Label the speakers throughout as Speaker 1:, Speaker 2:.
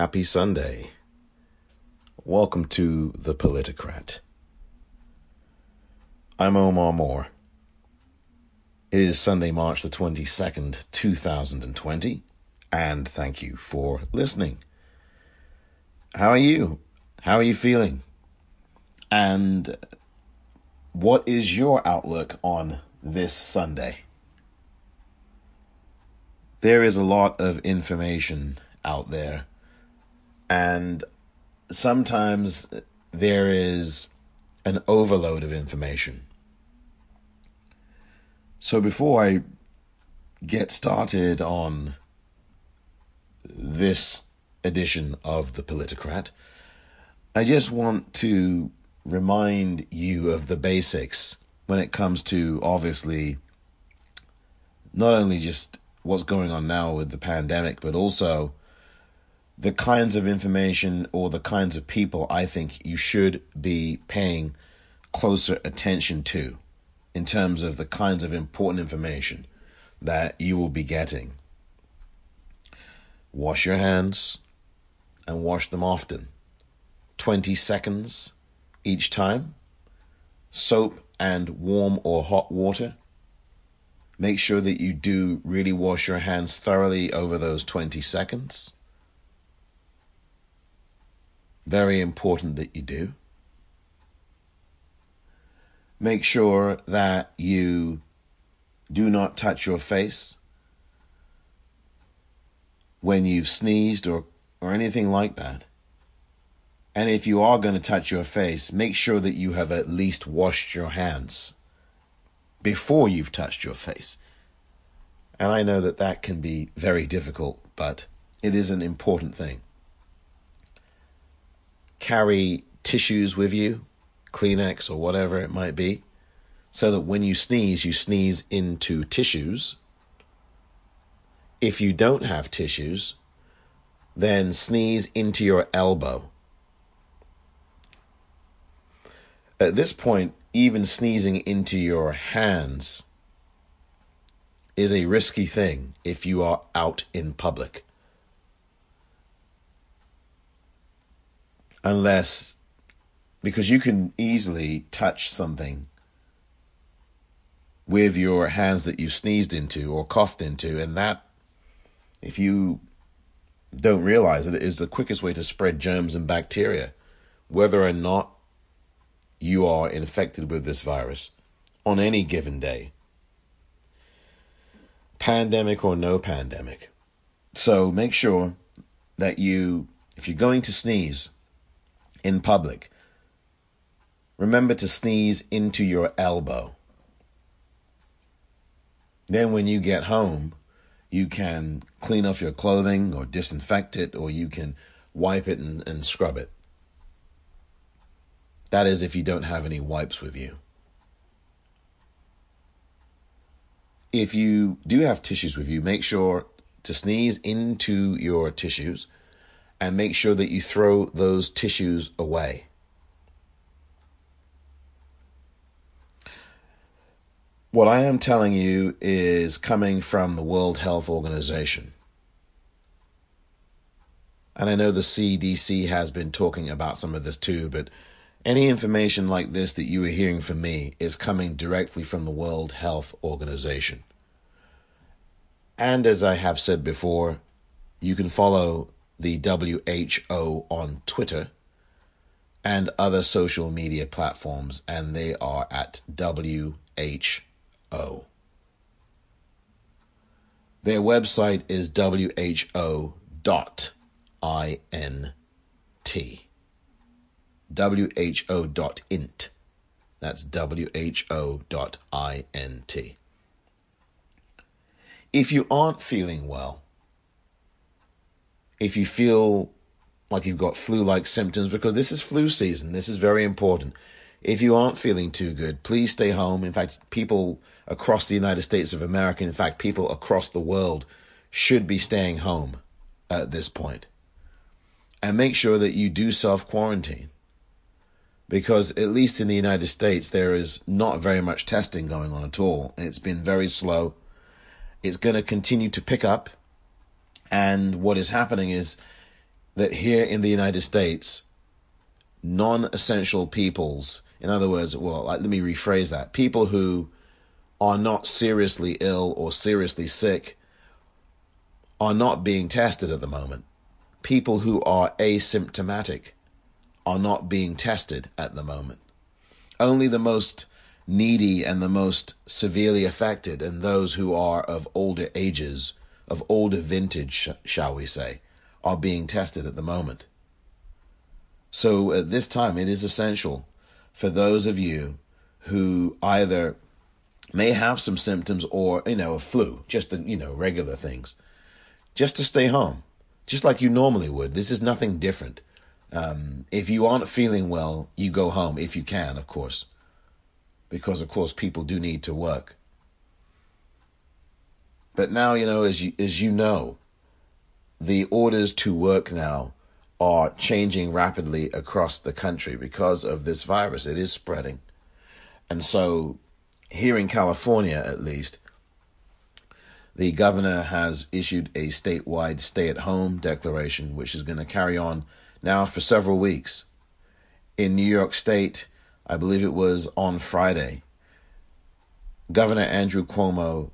Speaker 1: Happy Sunday. Welcome to The Politocrat. I'm Omar Moore. It is Sunday, March the 22nd, 2020, and thank you for listening. How are you? How are you feeling? And what is your outlook on this Sunday? There is a lot of information out there and sometimes there is an overload of information. So before I get started on this edition of The Politocrat, I just want to remind you of the basics when it comes to obviously not only just what's going on now with the pandemic, but also the kinds of information or the kinds of people I think you should be paying closer attention to in terms of the kinds of important information that you will be getting. Wash your hands and wash them often. 20 seconds each time. Soap and warm or hot water. Make sure that you do really wash your hands thoroughly over those 20 seconds. Very important that you do. Make sure that you do not touch your face when you've sneezed or, or anything like that. And if you are going to touch your face, make sure that you have at least washed your hands before you've touched your face. And I know that that can be very difficult, but it is an important thing carry tissues with you, Kleenex or whatever it might be, so that when you sneeze, you sneeze into tissues. If you don't have tissues, then sneeze into your elbow. At this point, even sneezing into your hands is a risky thing if you are out in public. Unless because you can easily touch something with your hands that you sneezed into or coughed into and that if you don't realize it is the quickest way to spread germs and bacteria whether or not you are infected with this virus on any given day. Pandemic or no pandemic. So make sure that you if you're going to sneeze in public. Remember to sneeze into your elbow. Then, when you get home, you can clean off your clothing or disinfect it, or you can wipe it and, and scrub it. That is, if you don't have any wipes with you. If you do have tissues with you, make sure to sneeze into your tissues and make sure that you throw those tissues away. What I am telling you is coming from the World Health Organization. And I know the CDC has been talking about some of this too, but any information like this that you are hearing from me is coming directly from the World Health Organization. And as I have said before, you can follow the WHO on Twitter and other social media platforms, and they are at WHO. Their website is who.int. who.int. That's who.int. If you aren't feeling well, if you feel like you've got flu like symptoms, because this is flu season, this is very important. If you aren't feeling too good, please stay home. In fact, people across the United States of America, in fact, people across the world should be staying home at this point. And make sure that you do self quarantine. Because at least in the United States, there is not very much testing going on at all. It's been very slow. It's going to continue to pick up and what is happening is that here in the United States, non essential peoples, in other words, well, let me rephrase that people who are not seriously ill or seriously sick are not being tested at the moment. People who are asymptomatic are not being tested at the moment. Only the most needy and the most severely affected, and those who are of older ages, of older vintage, shall we say, are being tested at the moment. So at this time, it is essential for those of you who either may have some symptoms or, you know, a flu, just the, you know, regular things, just to stay home, just like you normally would. This is nothing different. Um, if you aren't feeling well, you go home if you can, of course, because of course people do need to work. But now, you know, as you as you know, the orders to work now are changing rapidly across the country because of this virus. It is spreading. And so, here in California at least, the governor has issued a statewide stay at home declaration, which is going to carry on now for several weeks. In New York State, I believe it was on Friday, Governor Andrew Cuomo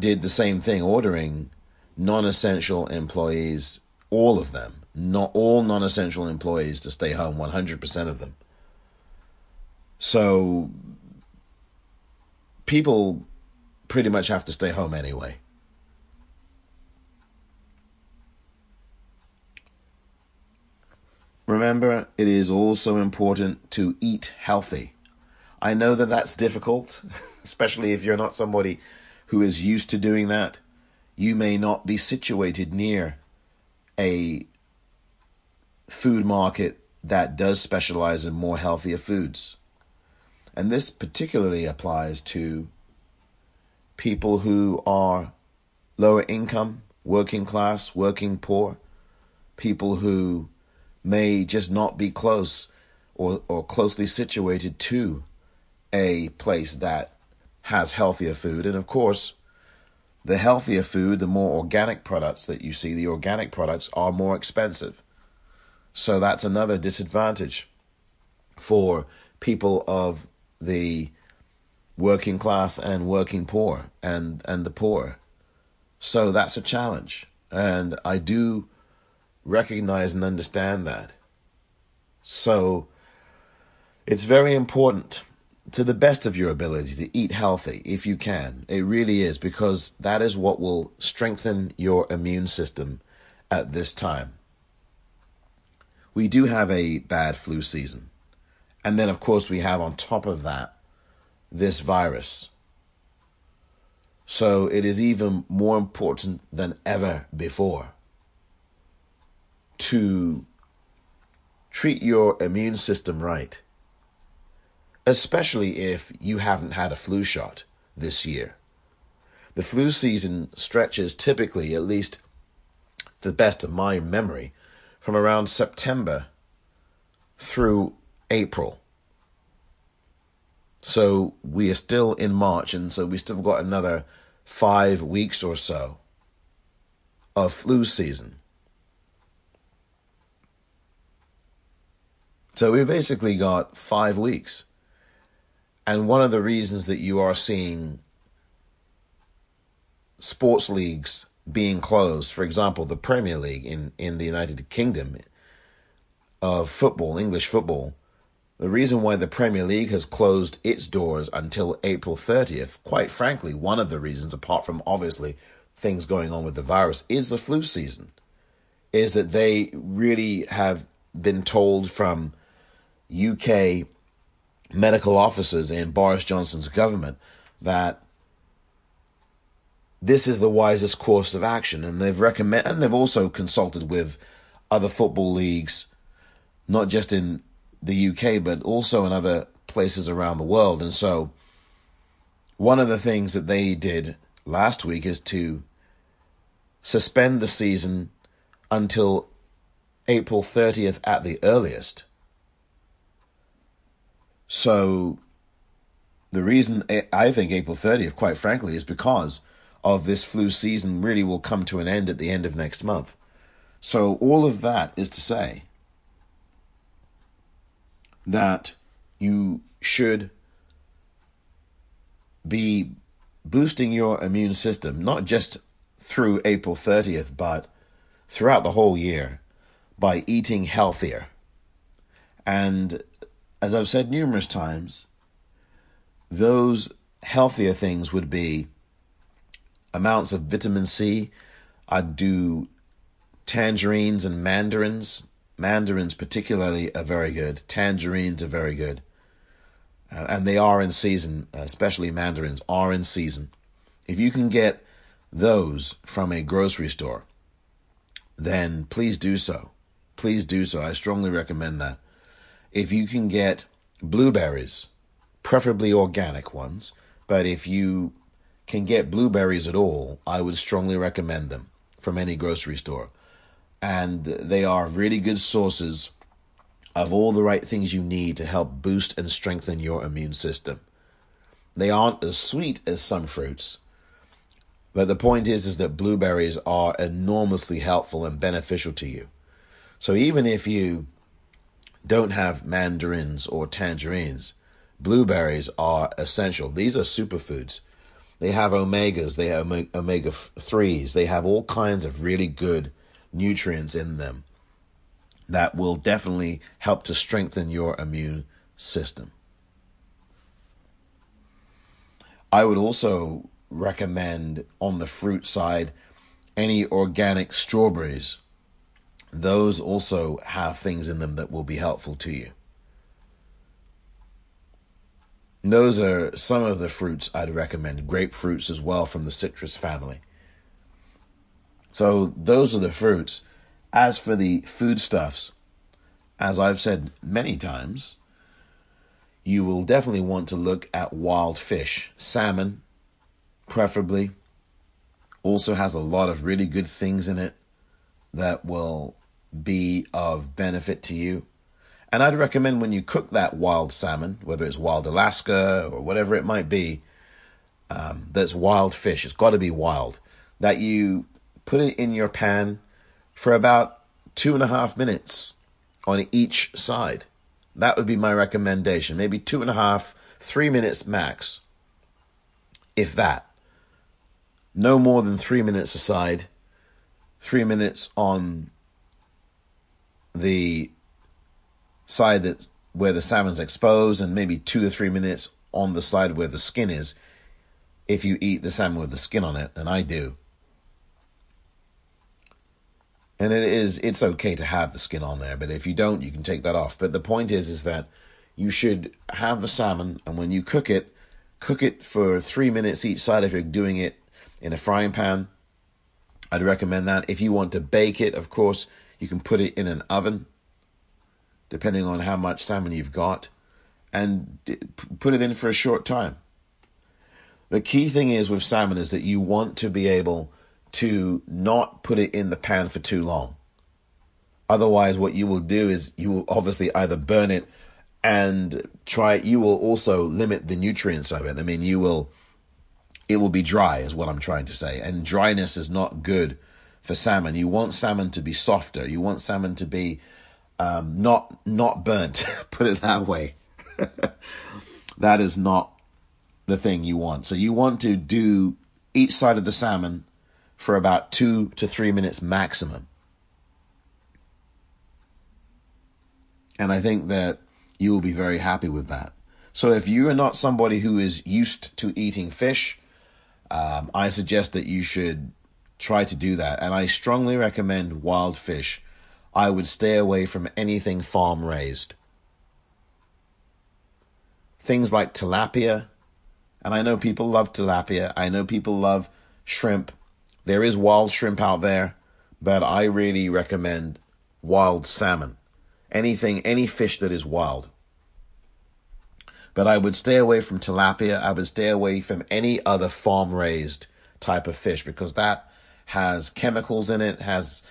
Speaker 1: did the same thing, ordering non essential employees, all of them, not all non essential employees, to stay home, 100% of them. So people pretty much have to stay home anyway. Remember, it is also important to eat healthy. I know that that's difficult, especially if you're not somebody who is used to doing that. You may not be situated near a food market that does specialize in more healthier foods. And this particularly applies to people who are lower income, working class, working poor, people who may just not be close or, or closely situated to a place that has healthier food. And of course, the healthier food, the more organic products that you see, the organic products are more expensive. So that's another disadvantage for people of the working class and working poor and, and the poor. So that's a challenge. And I do recognize and understand that. So it's very important to the best of your ability to eat healthy if you can. It really is because that is what will strengthen your immune system at this time. We do have a bad flu season. And then, of course, we have on top of that this virus. So it is even more important than ever before to treat your immune system right, especially if you haven't had a flu shot this year. The flu season stretches typically, at least to the best of my memory, from around September through April. So we are still in March, and so we still got another five weeks or so of flu season. So we basically got five weeks. And one of the reasons that you are seeing sports leagues being closed, for example, the Premier League in, in the United Kingdom of football, English football, the reason why the Premier League has closed its doors until April 30th, quite frankly, one of the reasons, apart from obviously things going on with the virus, is the flu season. Is that they really have been told from UK medical officers in Boris Johnson's government that this is the wisest course of action. And they've recommend and they've also consulted with other football leagues not just in the UK but also in other places around the world. And so one of the things that they did last week is to suspend the season until April 30th at the earliest so the reason I think April 30th, quite frankly, is because of this flu season really will come to an end at the end of next month. So, all of that is to say that you should be boosting your immune system, not just through April 30th, but throughout the whole year by eating healthier. And as I've said numerous times, those healthier things would be amounts of vitamin C. I'd do tangerines and mandarins. Mandarins, particularly, are very good. Tangerines are very good. Uh, and they are in season, especially mandarins are in season. If you can get those from a grocery store, then please do so. Please do so. I strongly recommend that. If you can get blueberries, preferably organic ones, but if you can get blueberries at all, I would strongly recommend them from any grocery store. And they are really good sources of all the right things you need to help boost and strengthen your immune system. They aren't as sweet as some fruits, but the point is is that blueberries are enormously helpful and beneficial to you. So even if you don't have mandarins or tangerines, blueberries are essential. These are superfoods. They have omegas, they have omega 3s, they have all kinds of really good nutrients in them that will definitely help to strengthen your immune system. I would also recommend on the fruit side any organic strawberries. Those also have things in them that will be helpful to you. Those are some of the fruits I'd recommend. Grapefruits as well from the citrus family. So, those are the fruits. As for the foodstuffs, as I've said many times, you will definitely want to look at wild fish. Salmon, preferably, also has a lot of really good things in it that will be of benefit to you. And I'd recommend when you cook that wild salmon, whether it's wild Alaska or whatever it might be, um, that's wild fish, it's got to be wild, that you put it in your pan for about two and a half minutes on each side. That would be my recommendation. Maybe two and a half, three minutes max, if that. No more than three minutes aside, three minutes on the side that's where the salmon's exposed, and maybe two or three minutes on the side where the skin is. If you eat the salmon with the skin on it, and I do, and it is it's okay to have the skin on there but if you don't you can take that off. But the point is is that you should have the salmon and when you cook it cook it for three minutes each side if you're doing it in a frying pan. I'd recommend that. If you want to bake it of course you can put it in an oven depending on how much salmon you've got and put it in for a short time the key thing is with salmon is that you want to be able to not put it in the pan for too long. Otherwise, what you will do is you will obviously either burn it and try, you will also limit the nutrients of it. I mean, you will, it will be dry, is what I'm trying to say. And dryness is not good for salmon. You want salmon to be softer. You want salmon to be um, not not burnt. Put it that way. that is not the thing you want. So you want to do each side of the salmon for about two to three minutes maximum. And I think that you will be very happy with that. So if you are not somebody who is used to eating fish, um, I suggest that you should try to do that. And I strongly recommend wild fish. I would stay away from anything farm raised. Things like tilapia, and I know people love tilapia, I know people love shrimp. There is wild shrimp out there, but I really recommend wild salmon. Anything, any fish that is wild. But I would stay away from tilapia. I would stay away from any other farm raised type of fish because that has chemicals in it, has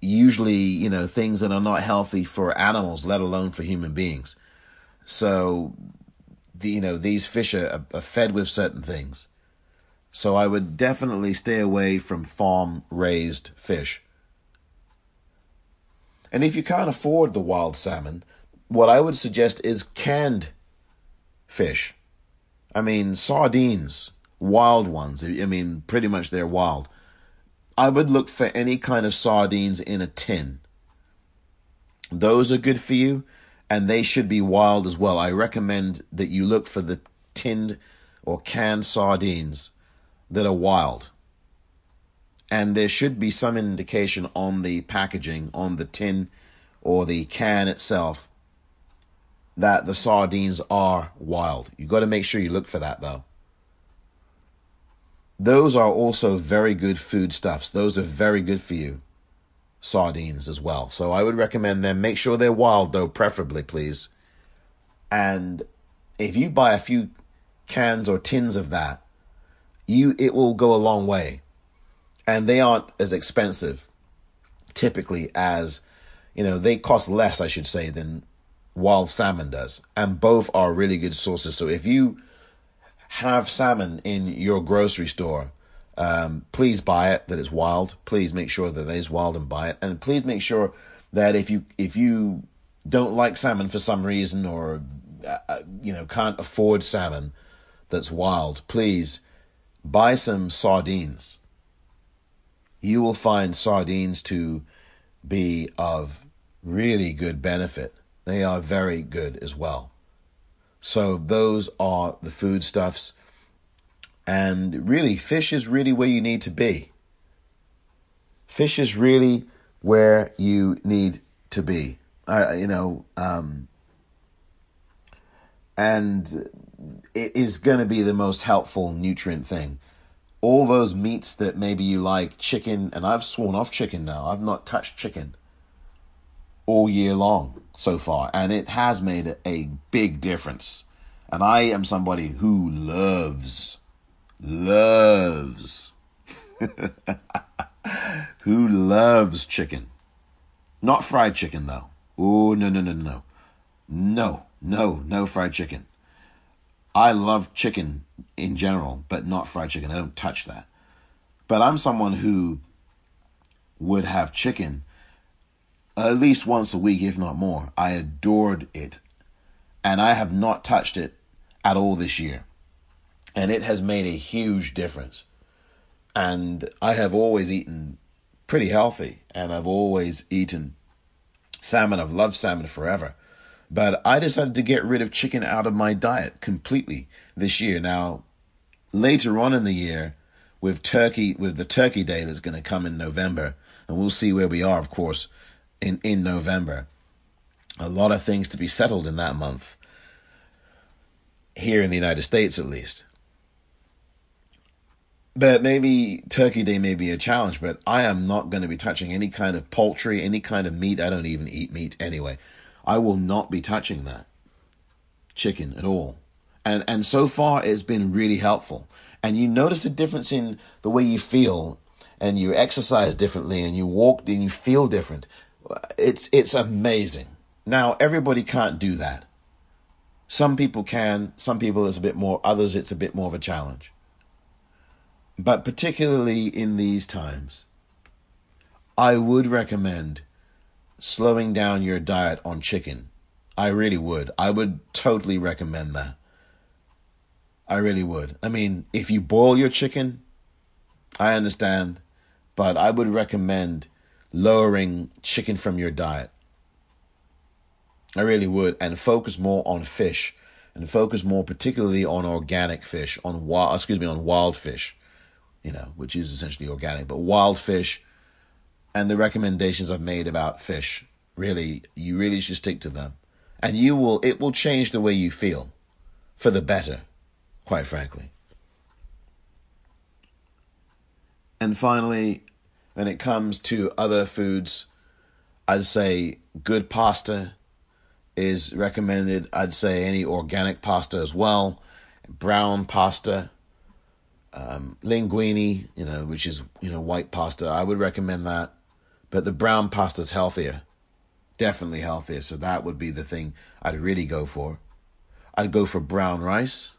Speaker 1: usually, you know, things that are not healthy for animals, let alone for human beings. So, the, you know, these fish are, are fed with certain things. So I would definitely stay away from farm raised fish. And if you can't afford the wild salmon, what I would suggest is canned fish. I mean, sardines, wild ones. I mean, pretty much they're wild. I would look for any kind of sardines in a tin. Those are good for you, and they should be wild as well. I recommend that you look for the tinned or canned sardines that are wild. And there should be some indication on the packaging, on the tin or the can itself, that the sardines are wild. You got to make sure you look for that though. Those are also very good foodstuffs. Those are very good for you. Sardines as well. So I would recommend them. Make sure they're wild though, preferably, please. And if you buy a few cans or tins of that, you it will go a long way. And they aren't as expensive typically as you know, they cost less, I should say, than wild salmon does. And both are really good sources. So if you have salmon in your grocery store, um, please buy it that it's wild. Please make sure that it is wild and buy it. And please make sure that if you if you don't like salmon for some reason or uh, uh you know can't afford salmon that's wild, please buy some sardines. You will find sardines to be of really good benefit. They are very good as well. So those are the foodstuffs. And really, fish is really where you need to be. Fish is really where you need to be. Uh, you know, um, and it is going to be the most helpful nutrient thing. All those meats that maybe you like, chicken, and I've sworn off chicken now. I've not touched chicken all year long so far, and it has made a big difference. And I am somebody who loves, loves, who loves chicken. Not fried chicken, though. Oh, no, no, no, no. No, no, no no fried chicken. I love chicken in general, but not fried chicken. I don't touch that. But I'm someone who would have chicken at least once a week, if not more. I adored it. And I have not touched it at all this year. And it has made a huge difference. And I have always eaten pretty healthy. And I've always eaten salmon. I've loved salmon forever. But I decided to get rid of chicken out of my diet completely this year. Now, later on in the year, with turkey, with the turkey day that's going to come in November, and we'll see where we are, of course, in, in November. A lot of things to be settled in that month, here in the United States at least. But maybe Turkey Day may be a challenge, but I am not going to be touching any kind of poultry, any kind of meat. I don't even eat meat anyway. I will not be touching that chicken at all. And and so far it's been really helpful. And you notice a difference in the way you feel and you exercise differently and you walk and you feel different it's it's amazing. Now everybody can't do that. Some people can, some people it's a bit more, others it's a bit more of a challenge. But particularly in these times, I would recommend slowing down your diet on chicken. I really would. I would totally recommend that. I really would. I mean, if you boil your chicken, I understand, but I would recommend lowering chicken from your diet. I really would, and focus more on fish, and focus more particularly on organic fish, on wild, excuse me, on wild fish, you know, which is essentially organic, but wild fish, and the recommendations I've made about fish. Really, you really should stick to them, and you will. It will change the way you feel, for the better, quite frankly. And finally, when it comes to other foods, I'd say good pasta is recommended. I'd say any organic pasta as well, brown pasta, um, linguine, you know, which is you know white pasta. I would recommend that, but the brown pasta is healthier, definitely healthier. So that would be the thing I'd really go for. I'd go for brown rice.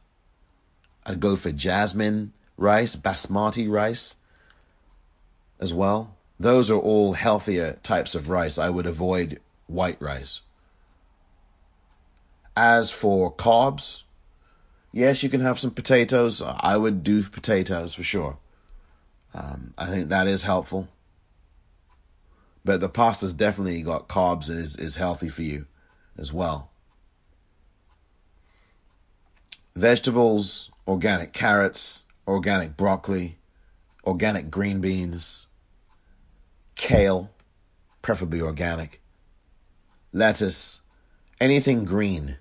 Speaker 1: I'd go for jasmine rice, basmati rice as well. those are all healthier types of rice. I would avoid white rice. As for carbs, yes, you can have some potatoes. I would do potatoes for sure. Um, I think that is helpful. But the pasta's definitely got carbs and is, is healthy for you as well. Vegetables, organic carrots, organic broccoli, organic green beans, kale, preferably organic, lettuce, anything green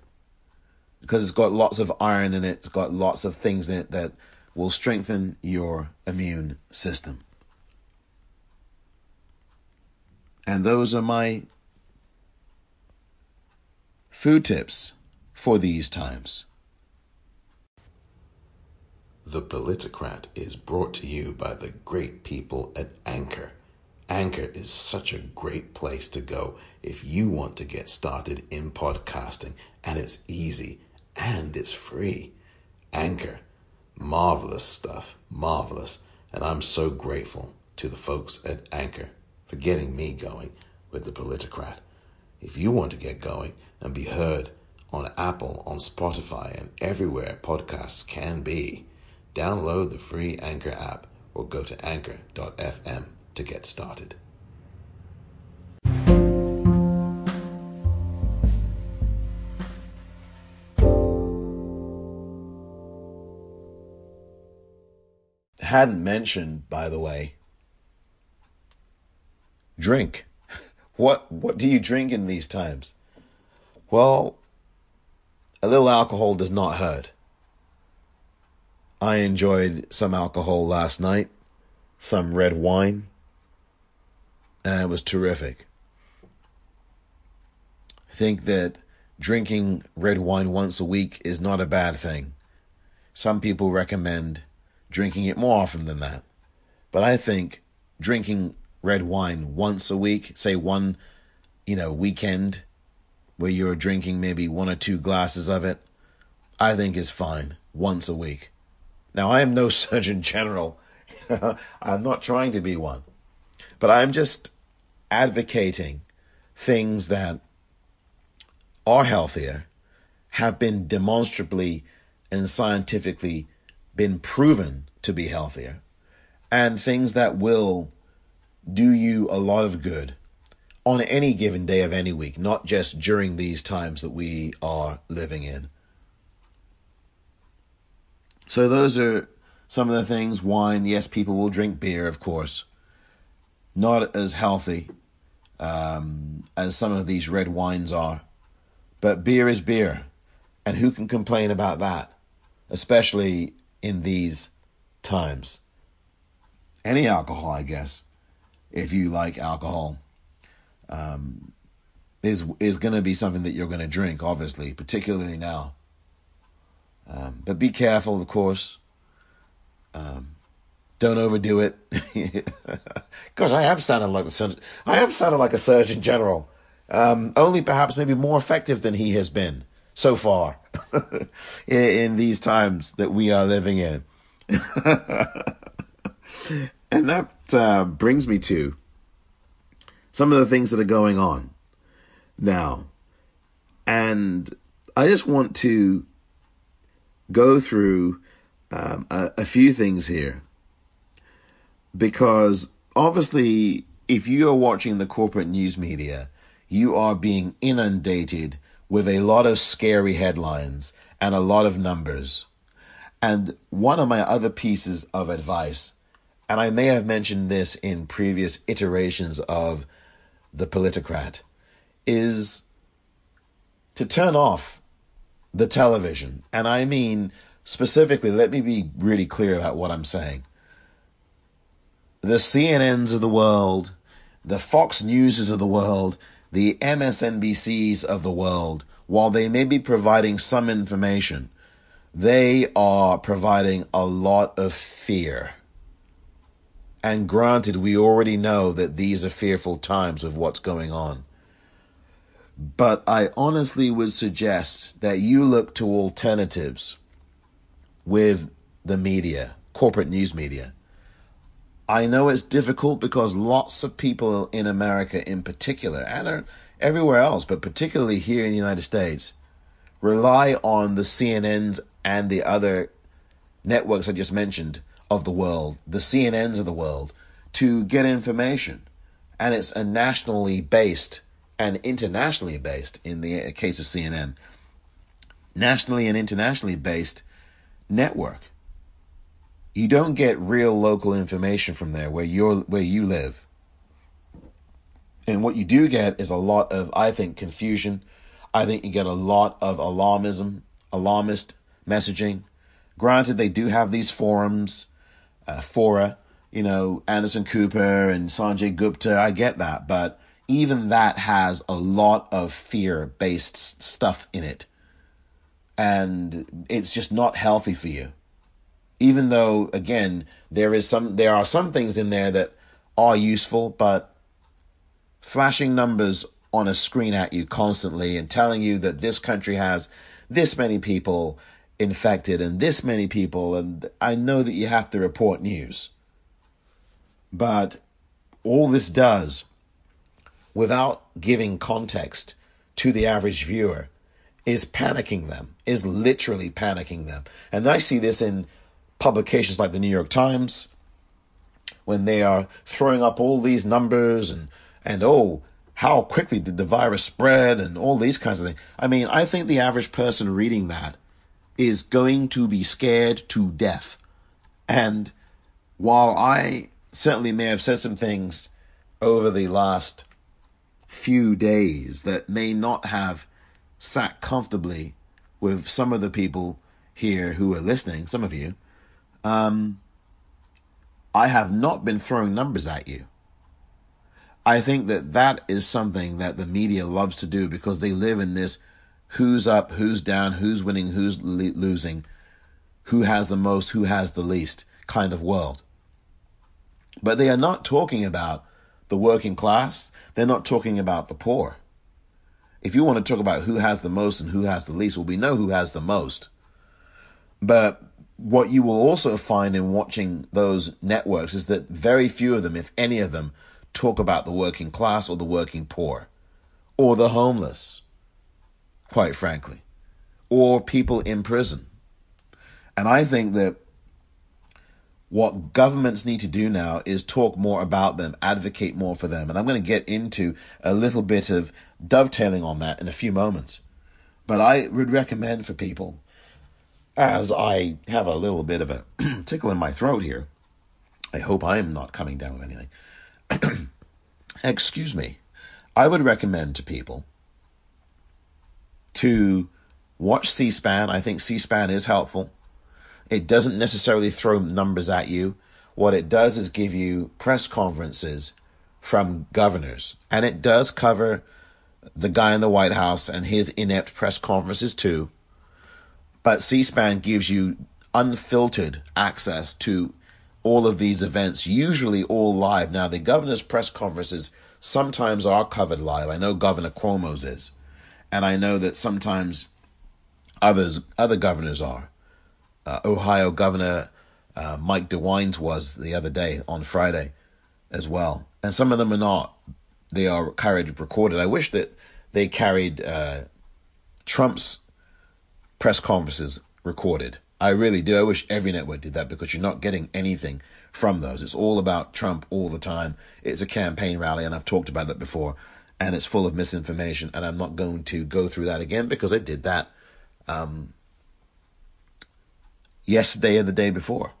Speaker 1: because it's got lots of iron in it, it's got lots of things in it that will strengthen your immune system. And those are my food tips for these times.
Speaker 2: The Politocrat is brought to you by the great people at Anchor. Anchor is such a great place to go if you want to get started in podcasting, and it's easy and it's free. Anchor, marvelous stuff, marvelous, and I'm so grateful to the folks at Anchor for getting me going with the Politocrat. If you want to get going and be heard on Apple, on Spotify, and everywhere podcasts can be, Download the free Anchor app or go to anchor.fm to get started.
Speaker 1: Hadn't mentioned, by the way, drink. What what do you drink in these times? Well, a little alcohol does not hurt. I enjoyed some alcohol last night, some red wine, and it was terrific. I think that drinking red wine once a week is not a bad thing. Some people recommend drinking it more often than that. But I think drinking red wine once a week, say one, you know, weekend where you're drinking maybe one or two glasses of it, I think is fine once a week. Now, I am no Surgeon General. I'm not trying to be one. But I'm just advocating things that are healthier, have been demonstrably and scientifically been proven to be healthier, and things that will do you a lot of good on any given day of any week, not just during these times that we are living in. So those are some of the things. Wine, yes, people will drink beer, of course. Not as healthy um, as some of these red wines are, but beer is beer, and who can complain about that? Especially in these times. Any alcohol, I guess, if you like alcohol, um, is is going to be something that you're going to drink. Obviously, particularly now. Um, but be careful, of course. Um, don't overdo it. Gosh, I have sounded like the I have sounded like a surgeon general. Um, only perhaps maybe more effective than he has been so far in, in, these times that we are living in. and that uh, brings me to some of the things that are going on now. And I just want to go through um, a, a few things here because obviously, if you are watching the corporate news media, you are being inundated with a lot of scary headlines and a lot of numbers. And one of my other pieces of advice, and I may have mentioned this in previous iterations of the Politocrat, is to turn off the television. And I mean specifically, let me be really clear about what I'm saying. The CNNs of the world, the Fox Newses of the world, the MSNBCs of the world, while they may be providing some information, they are providing a lot of fear. And granted, we already know that these are fearful times with what's going on. But I honestly would suggest that you look to alternatives with the media, corporate news media. I know it's difficult because lots of people in America, in particular, and er, everywhere else, but particularly here in the United States, rely on the CNNs and the other networks I just mentioned of the world, the CNNs of the world, to get information. And it's a nationally based and internationally based, in the case of CNN, nationally and internationally based network. You don't get real local information from there where you're where you live. And what you do get is a lot of, I think, confusion. I think you get a lot of alarmism, alarmist messaging. Granted, they do have these forums, uh, fora, you know, Anderson Cooper and Sanjay Gupta. I get that, but even that has a lot of fear based stuff in it. And it's just not healthy for you even though again there is some there are some things in there that are useful but flashing numbers on a screen at you constantly and telling you that this country has this many people infected and this many people and I know that you have to report news. But all this does without giving context to the average viewer is panicking them is literally panicking them. And I see this in publications like the New York Times, when they are throwing up all these numbers and, and oh, how quickly did the virus spread and all these kinds of things. I mean, I think the average person reading that is going to be scared to death. And while I certainly may have said some things over the last few days that may not have sat comfortably with some of the people here who are listening, some of you, um, I have not been throwing numbers at you. I think that that is something that the media loves to do because they live in this who's up, who's down, who's winning, who's le- losing, who has the most, who has the least kind of world. But they are not talking about the working class. They're not talking about the poor. If you want to talk about who has the most and who has the least, well, we know who has the most. But what you will also find in watching those networks is that very few of them, if any of them, talk about the working class or the working poor or the homeless, quite frankly, or people in prison. And I think that what governments need to do now is talk more about them, advocate more for them. And I'm going to get into a little bit of dovetailing on that in a few moments. But I would recommend for people as I have a little bit of a tickle in my throat here. I hope I am not coming down with anything. Excuse me. I would recommend to people to watch C SPAN. I think C SPAN is helpful. It doesn't necessarily throw numbers at you. What it does is give you press conferences from governors, and it does cover the guy in the White House and his inept press conferences too. But C SPAN gives you unfiltered access to all of these events, usually all live. Now, the governor's press conferences sometimes are covered live. I know Governor Cuomo's is, and I know that sometimes others, other governors are. Uh, Ohio Governor uh, Mike DeWine's was the other day on Friday as well, and some of them are not. They are carried recorded. I wish that they carried uh, Trump's press conferences recorded. I really do. I wish every network did that because you're not getting anything from those. It's all about Trump all the time. It's a campaign rally, and I've talked about that before, and it's full of misinformation. And I'm not going to go through that again because I did that um, yesterday and the day before.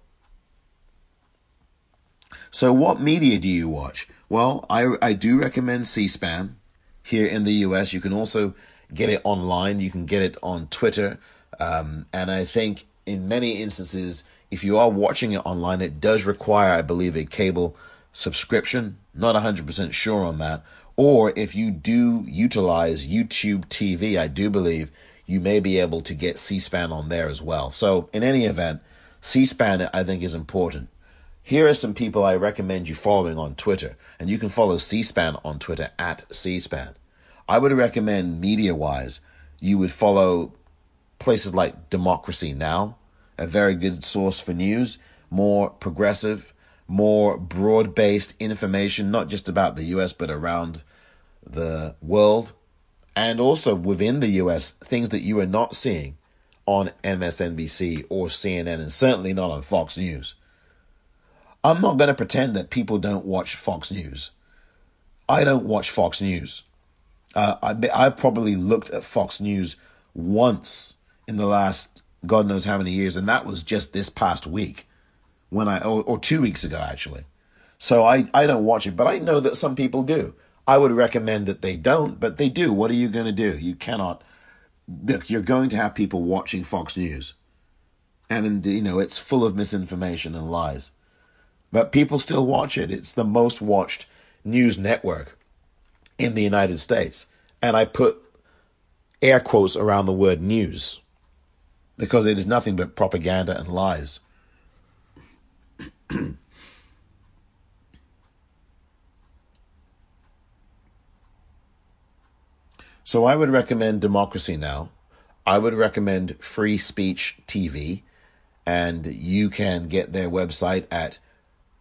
Speaker 1: So, what media do you watch? Well, I, I do recommend C SPAN here in the US. You can also get it online. You can get it on Twitter. Um, and I think in many instances, if you are watching it online, it does require, I believe, a cable subscription. Not 100% sure on that. Or if you do utilize YouTube TV, I do believe you may be able to get C SPAN on there as well. So, in any event, C SPAN I think is important. Here are some people I recommend you following on Twitter, and you can follow C SPAN on Twitter at C SPAN. I would recommend media wise, you would follow places like Democracy Now, a very good source for news, more progressive, more broad based information, not just about the US, but around the world. And also within the US, things that you are not seeing on MSNBC or CNN, and certainly not on Fox News. I'm not going to pretend that people don't watch Fox News. I don't watch Fox News. Uh, I, I've probably looked at Fox News once in the last God knows how many years, and that was just this past week when I or, or two weeks ago actually. So I I don't watch it, but I know that some people do. I would recommend that they don't, but they do. What are you going to do? You cannot. Look, you're going to have people watching Fox News, and you know it's full of misinformation and lies. But people still watch it. It's the most watched news network in the United States, and I put air quotes around the word news because it is nothing but propaganda and lies. so I would recommend Democracy Now! I would recommend Free Speech TV, and you can get their website at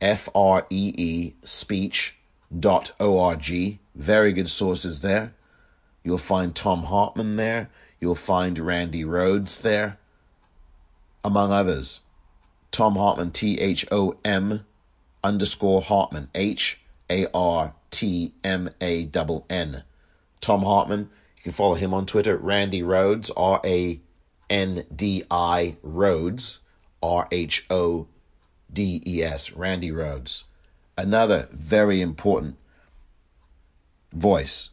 Speaker 1: free speech.org. Very good sources there. You'll find Thom Hartmann there. You'll find Randi Rhodes there, among others. Thom Hartmann, T H O M underscore Hartmann, H A R T M A N N. Thom Hartmann, you can follow him on Twitter. Randi Rhodes, R A N D I Rhodes, R H O D E S, Randi Rhodes. Another very important voice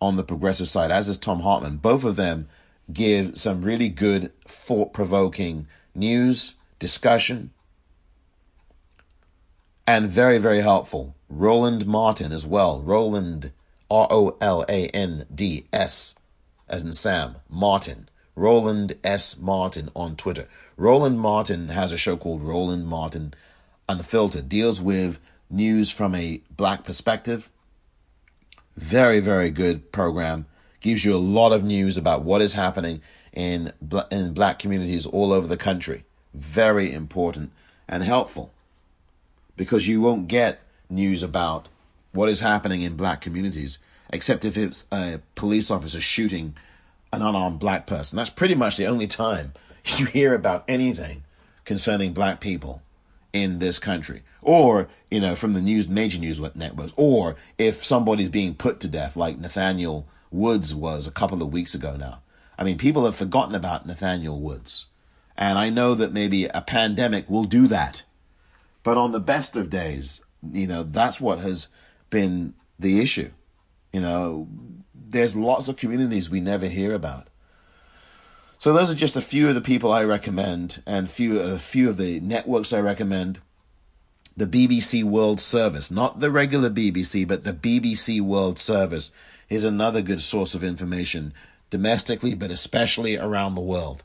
Speaker 1: on the progressive side, as is Thom Hartmann. Both of them give some really good, thought provoking news discussion, and very, very helpful. Roland Martin as well. Roland, R O L A N D S, as in Sam, Martin. Roland S. Martin on Twitter. Roland Martin has a show called Roland Martin Unfiltered, deals with news from a black perspective. Very, very good program. Gives you a lot of news about what is happening in, in black communities all over the country very important and helpful because you won't get news about what is happening in black communities except if it's a police officer shooting an unarmed black person. That's pretty much the only time you hear about anything concerning black people in this country. Or, you know, from the news, major news networks. Or if somebody's being put to death, like Nathaniel Woods was a couple of weeks ago now. I mean, people have forgotten about Nathaniel Woods. And I know that maybe a pandemic will do that. But on the best of days, you know, that's what has been the issue. You know, there's lots of communities we never hear about. So those are just a few of the people I recommend and few a few of the networks I recommend. The BBC World Service, not the regular BBC, but the BBC World Service is another good source of information domestically, but especially around the world.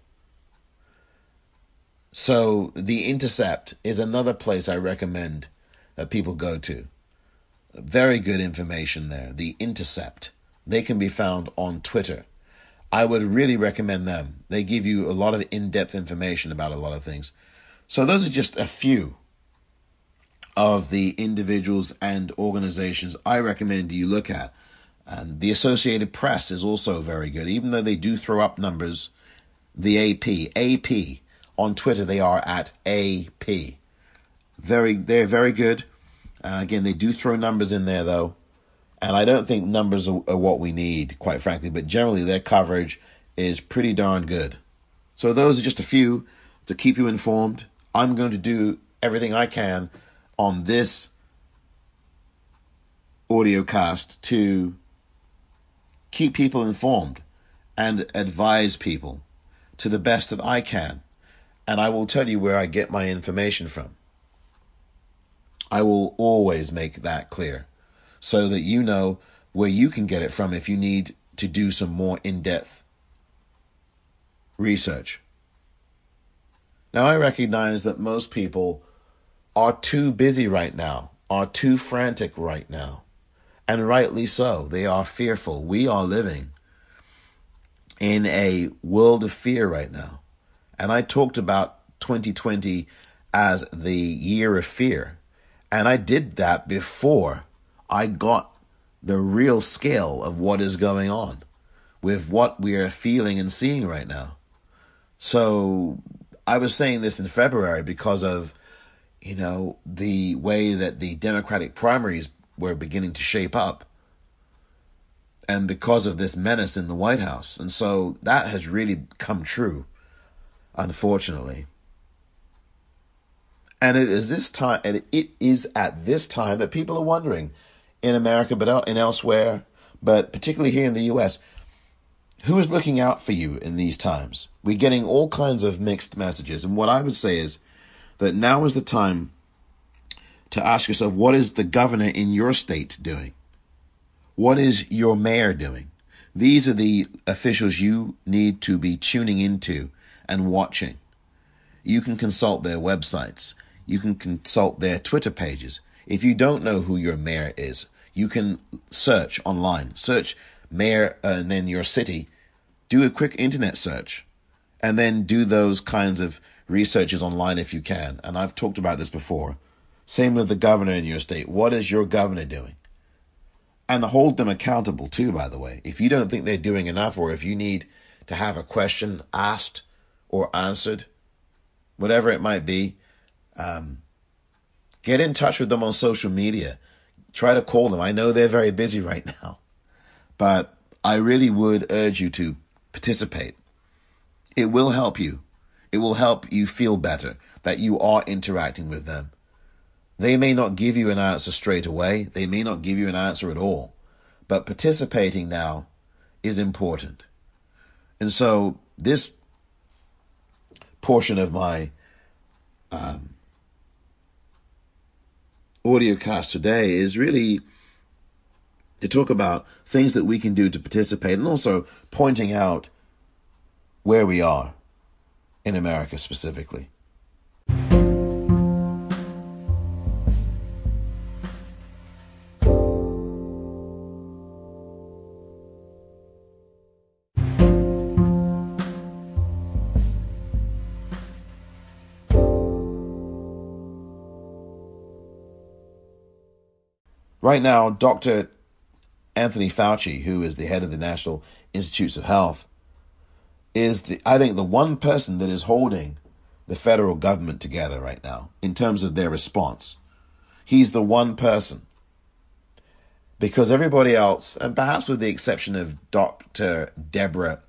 Speaker 1: So, The Intercept is another place I recommend that people go to. Very good information there. The Intercept. They can be found on Twitter. I would really recommend them. They give you a lot of in depth information about a lot of things. So, those are just a few of the individuals and organizations I recommend you look at. And the Associated Press is also very good, even though they do throw up numbers. The AP, AP on Twitter, they are at AP. Very, they're very good. Uh, again, they do throw numbers in there though, and I don't think numbers are, are what we need, quite frankly. But generally, their coverage is pretty darn good. So those are just a few to keep you informed. I'm going to do everything I can on this audio cast to keep people informed and advise people to the best that I can and I will tell you where I get my information from. I will always make that clear so that you know where you can get it from if you need to do some more in depth research. Now, I recognize that most people are too busy right now, are too frantic right now, and rightly so. They are fearful. We are living in a world of fear right now. And I talked about 2020 as the year of fear. And I did that before I got the real scale of what is going on with what we are feeling and seeing right now. So I was saying this in February because of, you know, the way that the Democratic primaries were beginning to shape up and because of this menace in the White House. And so that has really come true, unfortunately. And it is this time, and it is at this time that people are wondering in America, but in elsewhere, but particularly here in the U.S., who is looking out for you in these times? We're getting all kinds of mixed messages. And what I would say is that now is the time to ask yourself what is the governor in your state doing? What is your mayor doing? These are the officials you need to be tuning into and watching. You can consult their websites. You can consult their Twitter pages. If you don't know who your mayor is, you can search online. Search mayor uh, and then your city. Do a quick internet search and then do those kinds of researches online if you can. And I've talked about this before. Same with the governor in your state. What is your governor doing? And hold them accountable too, by the way. If you don't think they're doing enough or if you need to have a question asked or answered, whatever it might be, um, get in touch with them on social media. Try to call them. I know they're very busy right now, but I really would urge you to participate. It will help you. It will help you feel better that you are interacting with them. They may not give you an answer straight away. They may not give you an answer at all. But participating now is important. And so this portion of my um, audio cast today is really to talk about things that we can do to participate and also pointing out where we are in America specifically. Right now, Dr. Anthony Fauci, who is the head of the National Institutes of Health, is the I think the one person that is holding the federal government together right now in terms of their response. He's the one person. Because everybody else, and perhaps with the exception of Dr. Deborah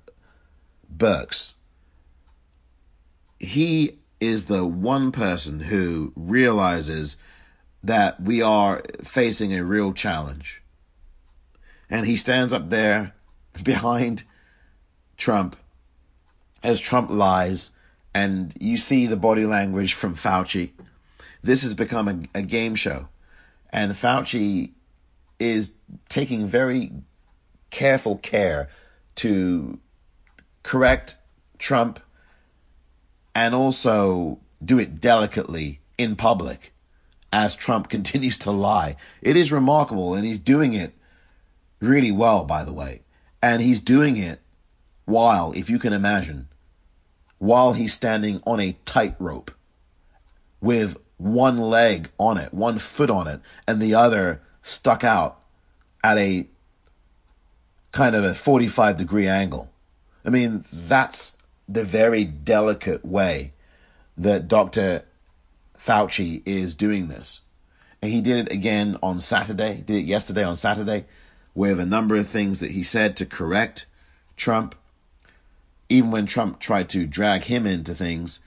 Speaker 1: Birx, he is the one person who realizes that we are facing a real challenge. And he stands up there behind Trump as Trump lies, and you see the body language from Fauci. This has become a, a game show. And Fauci is taking very careful care to correct Trump and also do it delicately in public as Trump continues to lie. It is remarkable, and he's doing it really well, by the way. And he's doing it while, if you can imagine, while he's standing on a tightrope with one leg on it, one foot on it, and the other stuck out at a kind of a 45 degree angle. I mean, that's the very delicate way that Dr. Fauci is doing this. And he did it again on Saturday, did it yesterday on Saturday, with a number of things that he said to correct Trump. Even when Trump tried to drag him into things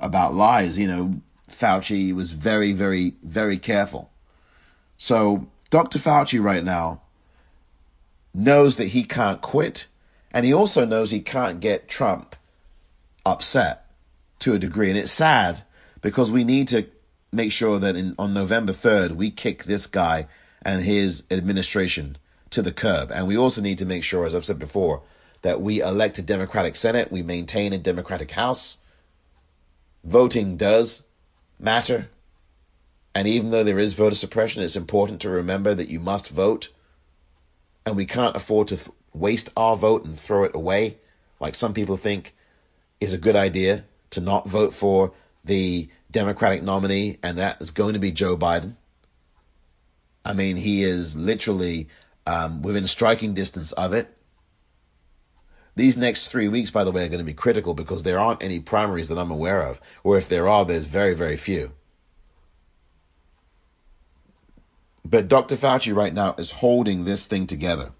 Speaker 1: about lies, you know, Fauci was very, very, very careful. So Dr. Fauci right now knows that he can't quit, and he also knows he can't get Trump upset to a degree. And it's sad because we need to make sure that in, on November 3rd, we kick this guy and his administration to the curb. And we also need to make sure, as I've said before, that we elect a Democratic Senate, we maintain a Democratic House. Voting does matter. And even though there is voter suppression, it's important to remember that you must vote. And we can't afford to th- waste our vote and throw it away, like some people think is a good idea to not vote for the Democratic nominee, and that is going to be Joe Biden. I mean, he is literally um, within striking distance of it. These next three weeks, by the way, are going to be critical because there aren't any primaries that I'm aware of, or if there are, there's very, very few. But Dr. Fauci right now is holding this thing together.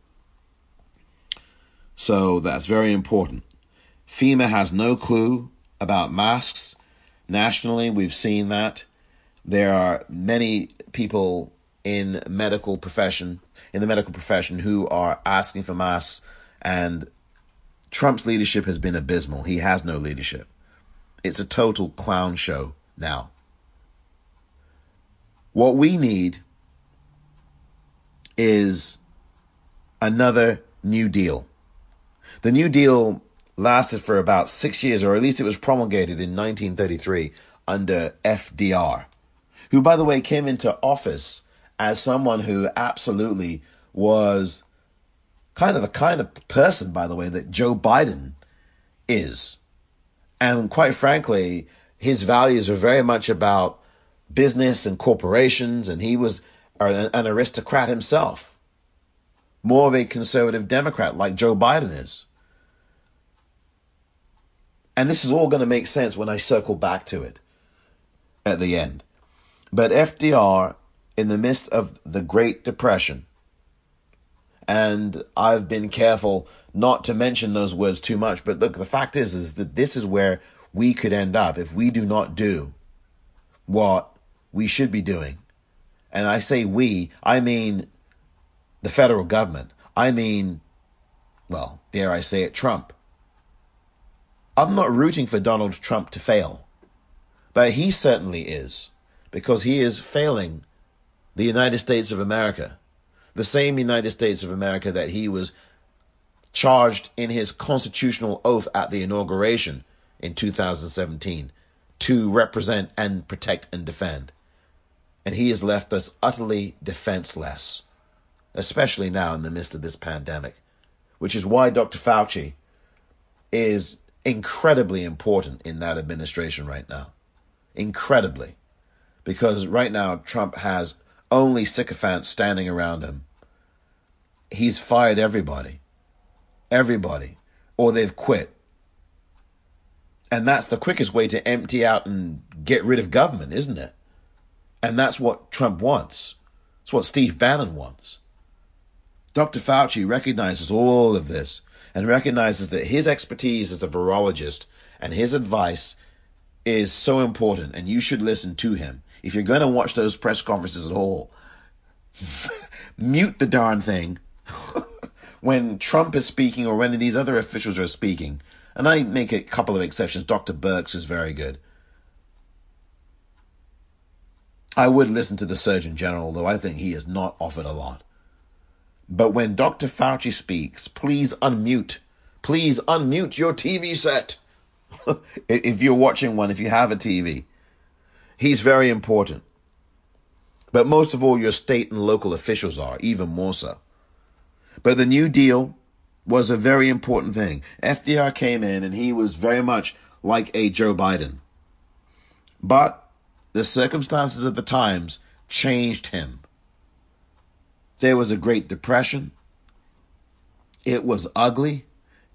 Speaker 1: So that's very important. FEMA has no clue about masks. Nationally, we've seen that. There are many people in medical profession, in the medical profession, who are asking for masks, and Trump's leadership has been abysmal. He has no leadership. It's a total clown show now. What we need is another New Deal. The New Deal lasted for about six years, or at least it was promulgated in 1933 under FDR, who, by the way, came into office as someone who absolutely was kind of the kind of person, by the way, that Joe Biden is. And quite frankly, his values are very much about business and corporations, and he was an, an aristocrat himself. More of a conservative Democrat like Joe Biden is. And this is all going to make sense when I circle back to it at the end. But FDR, in the midst of the Great Depression, and I've been careful not to mention those words too much, but look, the fact is, is that this is where we could end up if we do not do what we should be doing. And I say we, I mean the federal government. I mean, well, dare I say it, Trump. I'm not rooting for Donald Trump to fail, but he certainly is, because he is failing the United States of America, the same United States of America that he was charged in his constitutional oath at the inauguration in 2017 to represent and protect and defend. And he has left us utterly defenseless, especially now in the midst of this pandemic, which is why Dr. Fauci is incredibly important in that administration right now. Incredibly. Because right now, Trump has only sycophants standing around him. He's fired everybody. Everybody. Or they've quit. And that's the quickest way to empty out and get rid of government, isn't it? And that's what Trump wants. It's what Steve Bannon wants. Dr. Fauci recognizes all of this and recognizes that his expertise as a virologist and his advice is so important and you should listen to him. If you're going to watch those press conferences at all, mute the darn thing when Trump is speaking or when these other officials are speaking. And I make a couple of exceptions. Dr. Birx is very good. I would listen to the Surgeon General, though I think he has not offered a lot. But when Dr. Fauci speaks, please unmute. Please unmute your TV set. if you're watching one, if you have a TV, he's very important. But most of all, your state and local officials are, even more so. But the New Deal was a very important thing. FDR came in and he was very much like a Joe Biden. But the circumstances of the times changed him. There was a Great Depression. It was ugly.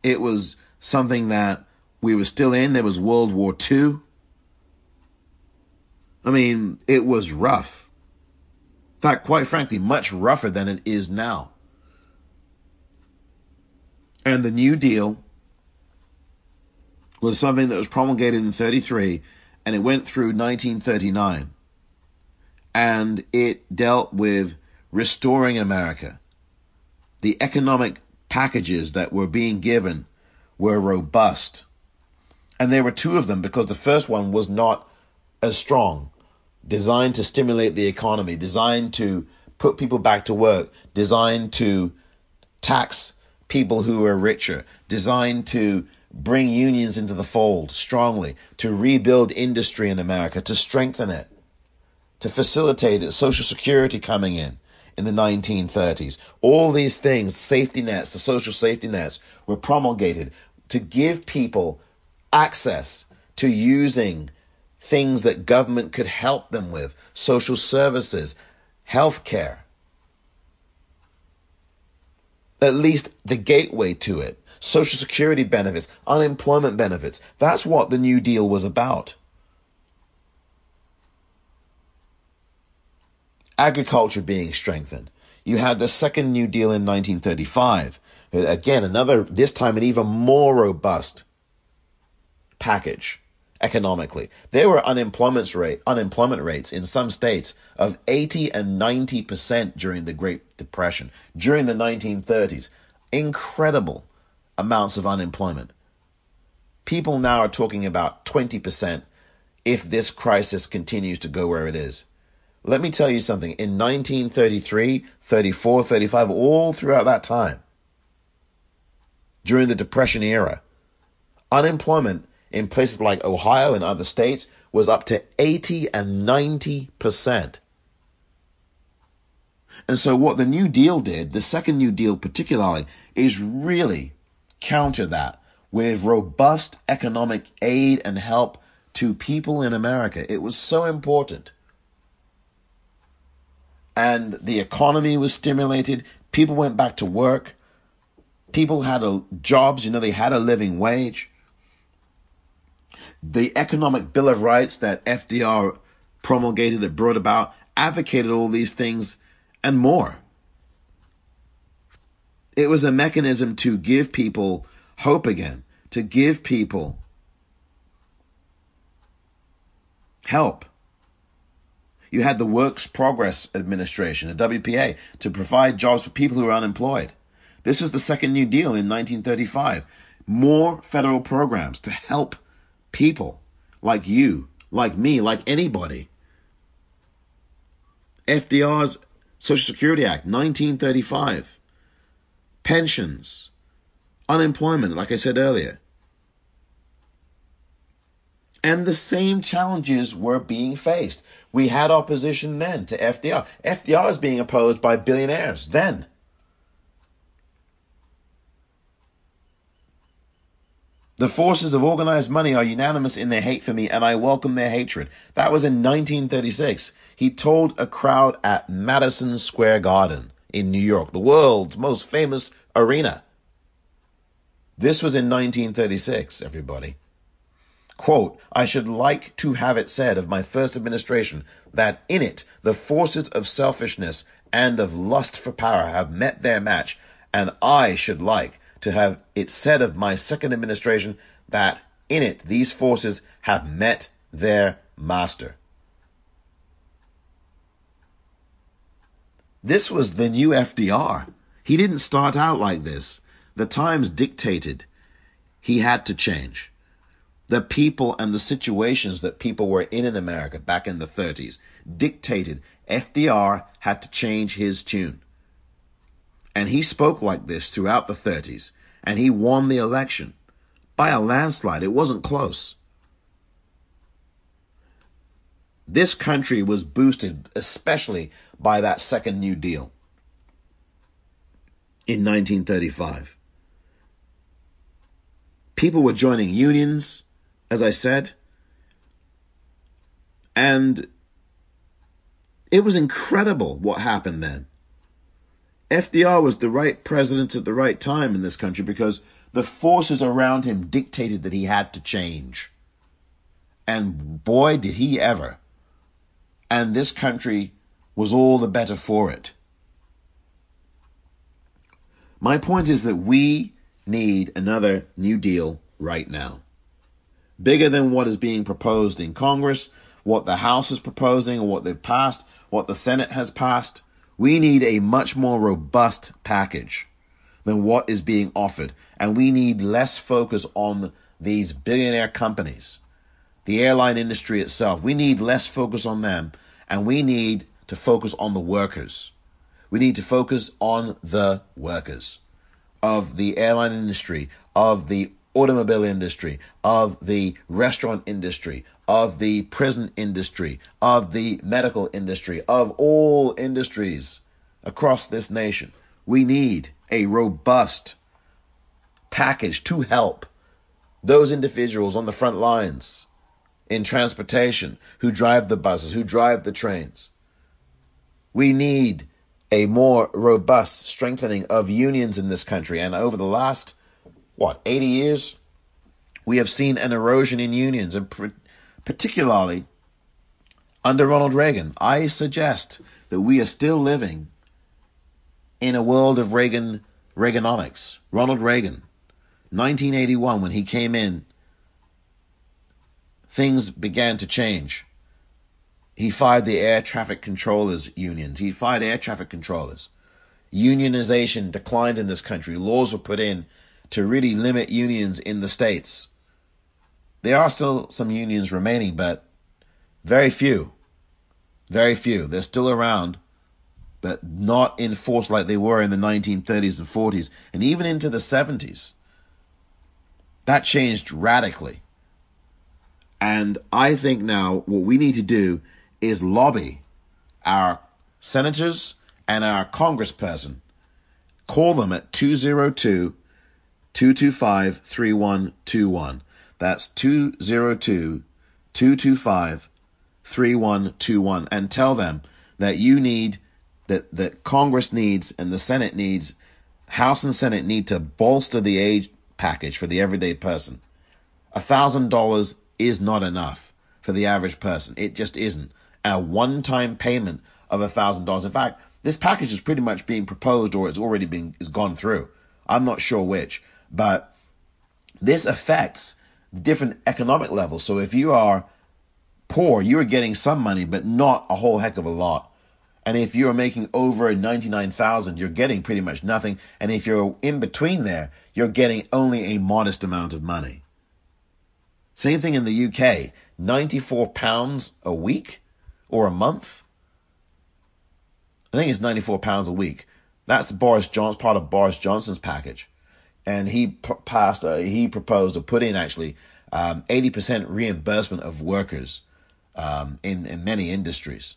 Speaker 1: It was something that we were still in. There was World War II. I mean, it was rough. In fact, quite frankly, much rougher than it is now. And the New Deal was something that was promulgated in 33 and it went through 1939. And it dealt with restoring America. The economic packages that were being given were robust. And there were two of them because the first one was not as strong, designed to stimulate the economy, designed to put people back to work, designed to tax people who are richer, designed to bring unions into the fold strongly, to rebuild industry in America, to strengthen it, to facilitate it, Social Security coming in, in the 1930s. All these things, safety nets, the social safety nets, were promulgated to give people access to using things that government could help them with social services, healthcare. At least the gateway to it, social security benefits, unemployment benefits. That's what the New Deal was about. Agriculture being strengthened. You had the second New Deal in 1935. Uh, again, another, this time an even more robust package economically. There were unemployment rate unemployment rates in some states of 80 and 90% during the Great Depression, during the 1930s. Incredible amounts of unemployment. People now are talking about 20% if this crisis continues to go where it is. Let me tell you something. In 1933, 34, 35, all throughout that time, during the Depression era, unemployment in places like Ohio and other states was up to 80 and 90%. And so, what the New Deal did, the second New Deal particularly, is really counter that with robust economic aid and help to people in America. It was so important. And the economy was stimulated, people went back to work, people had a, jobs, you know, they had a living wage the Economic Bill of Rights that FDR promulgated, that brought about, advocated all these things and more. It was a mechanism to give people hope again, to give people help. You had the Works Progress Administration, the WPA, to provide jobs for people who are unemployed. This was the Second New Deal in 1935. More federal programs to help people like you, like me, like anybody. FDR's Social Security Act, 1935. Pensions, unemployment, like I said earlier. And the same challenges were being faced. We had opposition then to FDR. FDR is being opposed by billionaires then. The forces of organized money are unanimous in their hate for me, and I welcome their hatred. That was in 1936. He told a crowd at Madison Square Garden in New York, the world's most famous arena. This was in 1936, everybody. Quote, I should like to have it said of my first administration that in it the forces of selfishness and of lust for power have met their match, and I should like to have it said of my second administration that in it these forces have met their master. This was the new FDR. He didn't start out like this. The times dictated he had to change. The people and the situations that people were in in America back in the 30s dictated FDR had to change his tune. And he spoke like this throughout the 30s, and he won the election by a landslide. It wasn't close. This country was boosted especially by that second New Deal in 1935. People were joining unions, as I said, and it was incredible what happened then. FDR was the right president at the right time in this country because the forces around him dictated that he had to change. And boy, did he ever. And this country was all the better for it. My point is that we need another New Deal right now. Bigger than what is being proposed in Congress, what the House is proposing, or what they've passed, what the Senate has passed. We need a much more robust package than what is being offered. And we need less focus on these billionaire companies, the airline industry itself. We need less focus on them. And we need to focus on the workers. We need to focus on the workers of the airline industry, of the automobile industry, of the restaurant industry, of the prison industry, of the medical industry, of all industries across this nation. We need a robust package to help those individuals on the front lines in transportation who drive the buses, who drive the trains. We need a more robust strengthening of unions in this country. And over the last, what, 80 years, we have seen an erosion in unions, and particularly under Ronald Reagan. I suggest that we are still living in a world of Reagan Reaganomics. Ronald Reagan, 1981, when he came in, things began to change. He fired the air traffic controllers unions. He fired air traffic controllers. Unionization declined in this country. Laws were put in to really limit unions in the states. There are still some unions remaining, but very few. Very few. They're still around, but not in force like they were in the 1930s and 40s, and even into the 70s. That changed radically. And I think now what we need to do is lobby our senators and our congressperson. Call them at 202 225 3121. That's 202 225 3121. And tell them that you need, that, that Congress needs and the Senate needs, House and Senate need to bolster the aid package for the everyday person. A $1,000 is not enough for the average person. It just isn't a one time payment of $1,000. In fact, this package is pretty much being proposed or it's already been is gone through. I'm not sure which, but this affects different economic levels. So if you are poor, you are getting some money, but not a whole heck of a lot. And if you're making over 99,000, you're getting pretty much nothing. And if you're in between there, you're getting only a modest amount of money. Same thing in the UK, 94 pounds a week or a month. I think it's 94 pounds a week. That's Boris Johnson, part of Boris Johnson's package. And he p- passed, uh, he proposed to put in actually um, 80% reimbursement of workers um, in, in many industries.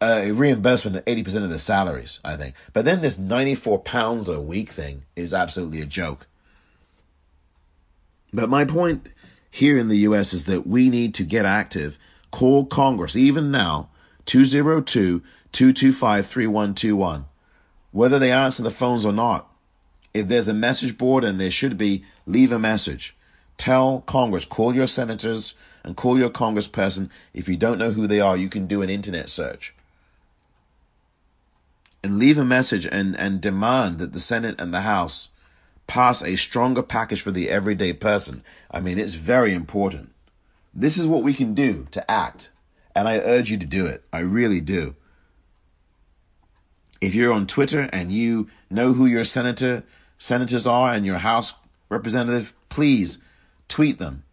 Speaker 1: Uh, reimbursement of 80% of the salaries, I think. But then this 94 pounds a week thing is absolutely a joke. But my point here in the US is that we need to get active. Call Congress, even now, 202 225 3121. Whether they answer the phones or not, if there's a message board and there should be, leave a message. Tell Congress, call your senators and call your congressperson. If you don't know who they are, you can do an internet search. And leave a message and, and demand that the Senate and the House pass a stronger package for the everyday person. I mean, it's very important. This is what we can do to act. And I urge you to do it. I really do. If you're on Twitter and you know who your senator, senators are and your House representative, please tweet them.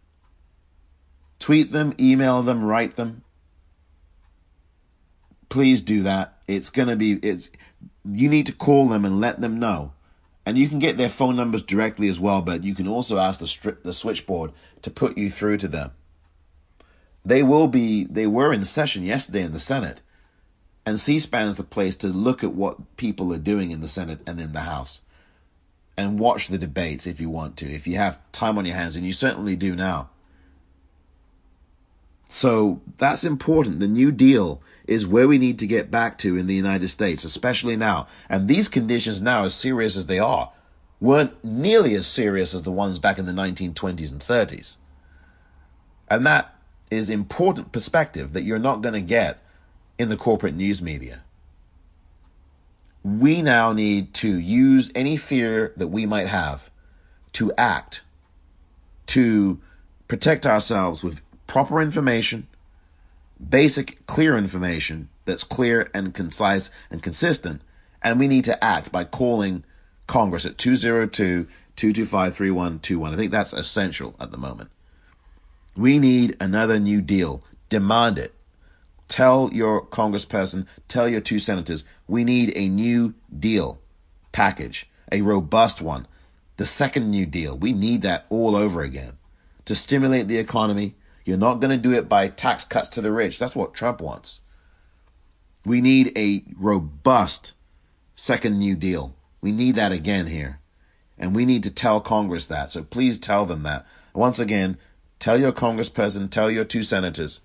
Speaker 1: Tweet them, email them, write them. Please do that. It's to be, it's, you need to call them and let them know and you can get their phone numbers directly as well, but you can also ask the, the switchboard to put you through to them. They will be, they were in session yesterday in the Senate, and C-SPAN is the place to look at what people are doing in the Senate and in the House and watch the debates if you want to, if you have time on your hands, and you certainly do now. So that's important. The New Deal is where we need to get back to in the United States, especially now. And these conditions now, as serious as they are, weren't nearly as serious as the ones back in the 1920s and 30s. And that is important perspective that you're not going to get in the corporate news media. We now need to use any fear that we might have to act, to protect ourselves with proper information, basic, clear information that's clear and concise and consistent. And we need to act by calling Congress at 202 225 3121. I think that's essential at the moment. We need another new deal. Demand it. Tell your congressperson, tell your two senators, we need a new deal package, a robust one. The second new deal, we need that all over again to stimulate the economy, you're not going to do it by tax cuts to the rich. That's what Trump wants. We need a robust second New Deal. We need that again here. And we need to tell Congress that. So please tell them that. Once again, tell your congressperson, tell your two senators.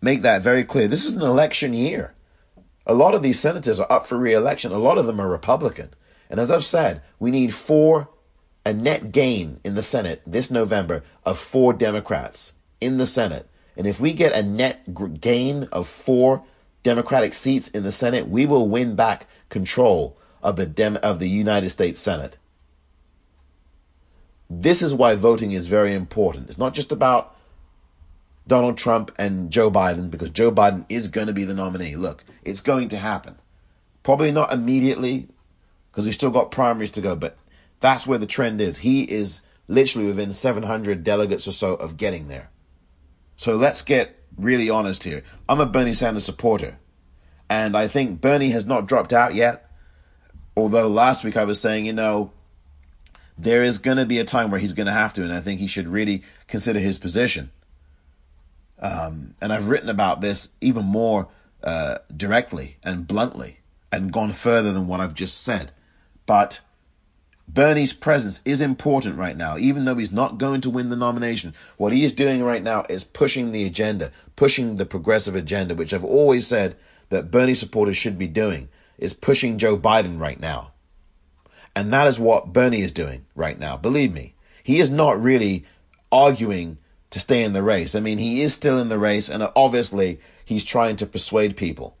Speaker 1: Make that very clear. This is an election year. A lot of these senators are up for re-election. A lot of them are Republican. And as I've said, we need four, a net gain in the Senate this November of four Democrats in the Senate. And if we get a net gain of four Democratic seats in the Senate, we will win back control of the Dem- of the United States Senate. This is why voting is very important. It's not just about Donald Trump and Joe Biden because Joe Biden is going to be the nominee. Look, it's going to happen. Probably not immediately because we still got primaries to go, but that's where the trend is. He is literally within 700 delegates or so of getting there. So let's get really honest here. I'm a Bernie Sanders supporter, and I think Bernie has not dropped out yet. Although last week I was saying, you know, there is going to be a time where he's going to have to, and I think he should really consider his position. Um, and I've written about this even more uh, directly and bluntly and gone further than what I've just said. But Bernie's presence is important right now, even though he's not going to win the nomination. What he is doing right now is pushing the agenda, pushing the progressive agenda, which I've always said that Bernie supporters should be doing, is pushing Joe Biden right now. And that is what Bernie is doing right now. Believe me, he is not really arguing to stay in the race. I mean, he is still in the race, and obviously he's trying to persuade people.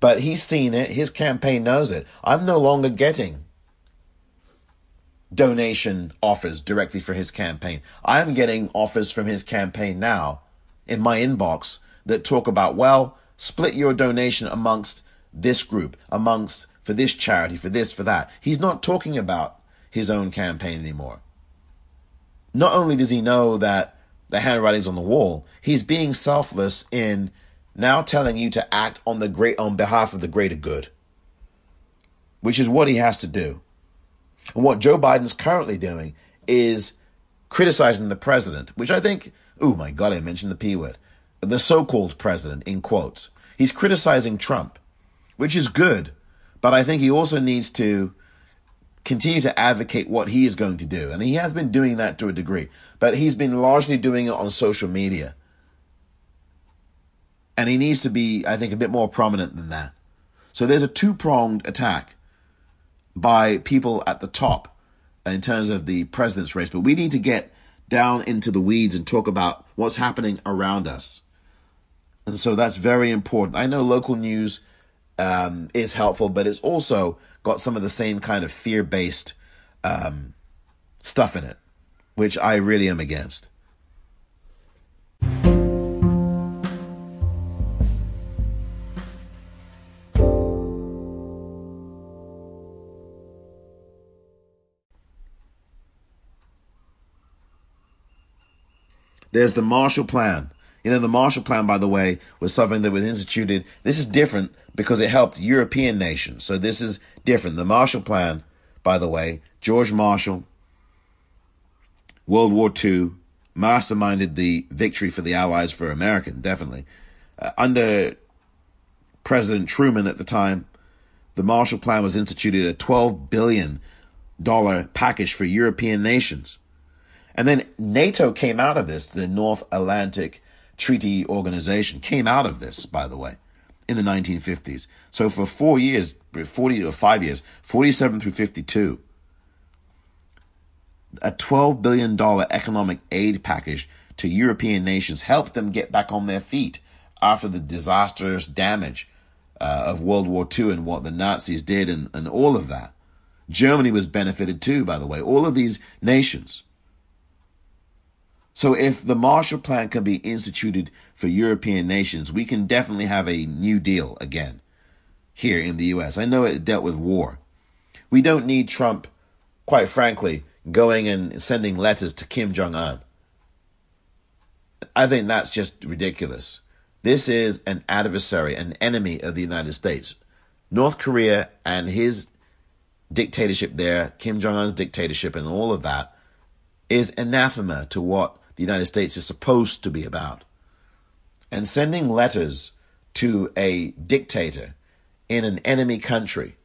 Speaker 1: But he's seen it, his campaign knows it. I'm no longer getting donation offers directly for his campaign. I'm getting offers from his campaign now in my inbox that talk about, well, split your donation amongst this group, amongst for this charity, for this, for that. He's not talking about his own campaign anymore. Not only does he know that the handwriting's on the wall, he's being selfless in now telling you to act on the great on behalf of the greater good. Which is what he has to do. And what Joe Biden's currently doing is criticizing the president, which I think, oh my God, I mentioned the P word. The so called president, in quotes. He's criticizing Trump, which is good but I think he also needs to continue to advocate what he is going to do. And he has been doing that to a degree, but he's been largely doing it on social media. And he needs to be, I think, a bit more prominent than that. So there's a two pronged attack by people at the top in terms of the president's race. But we need to get down into the weeds and talk about what's happening around us. And so that's very important. I know local news um, is helpful, but it's also got some of the same kind of fear based um, stuff in it, which I really am against. There's the Marshall Plan. You know, the Marshall Plan, by the way, was something that was instituted. This is different because it helped European nations. So this is different. The Marshall Plan, by the way, George Marshall, World War II, masterminded the victory for the Allies for America, definitely. Uh, under President Truman at the time, the Marshall Plan was instituted a $12 billion package for European nations. And then NATO came out of this, the North Atlantic Treaty Organization came out of this, by the way, in the 1950s. So for four years, 40 or five years, 47 through 52, a $12 billion economic aid package to European nations helped them get back on their feet after the disastrous damage uh, of World War II and what the Nazis did and, and all of that. Germany was benefited too, by the way. All of these nations. So if the Marshall Plan can be instituted for European nations, we can definitely have a new deal again here in the US. I know it dealt with war. We don't need Trump, quite frankly, going and sending letters to Kim Jong un. I think that's just ridiculous. This is an adversary, an enemy of the United States. North Korea and his dictatorship there, Kim Jong un's dictatorship, and all of that is anathema to what the United States is supposed to be about. And sending letters to a dictator in an enemy country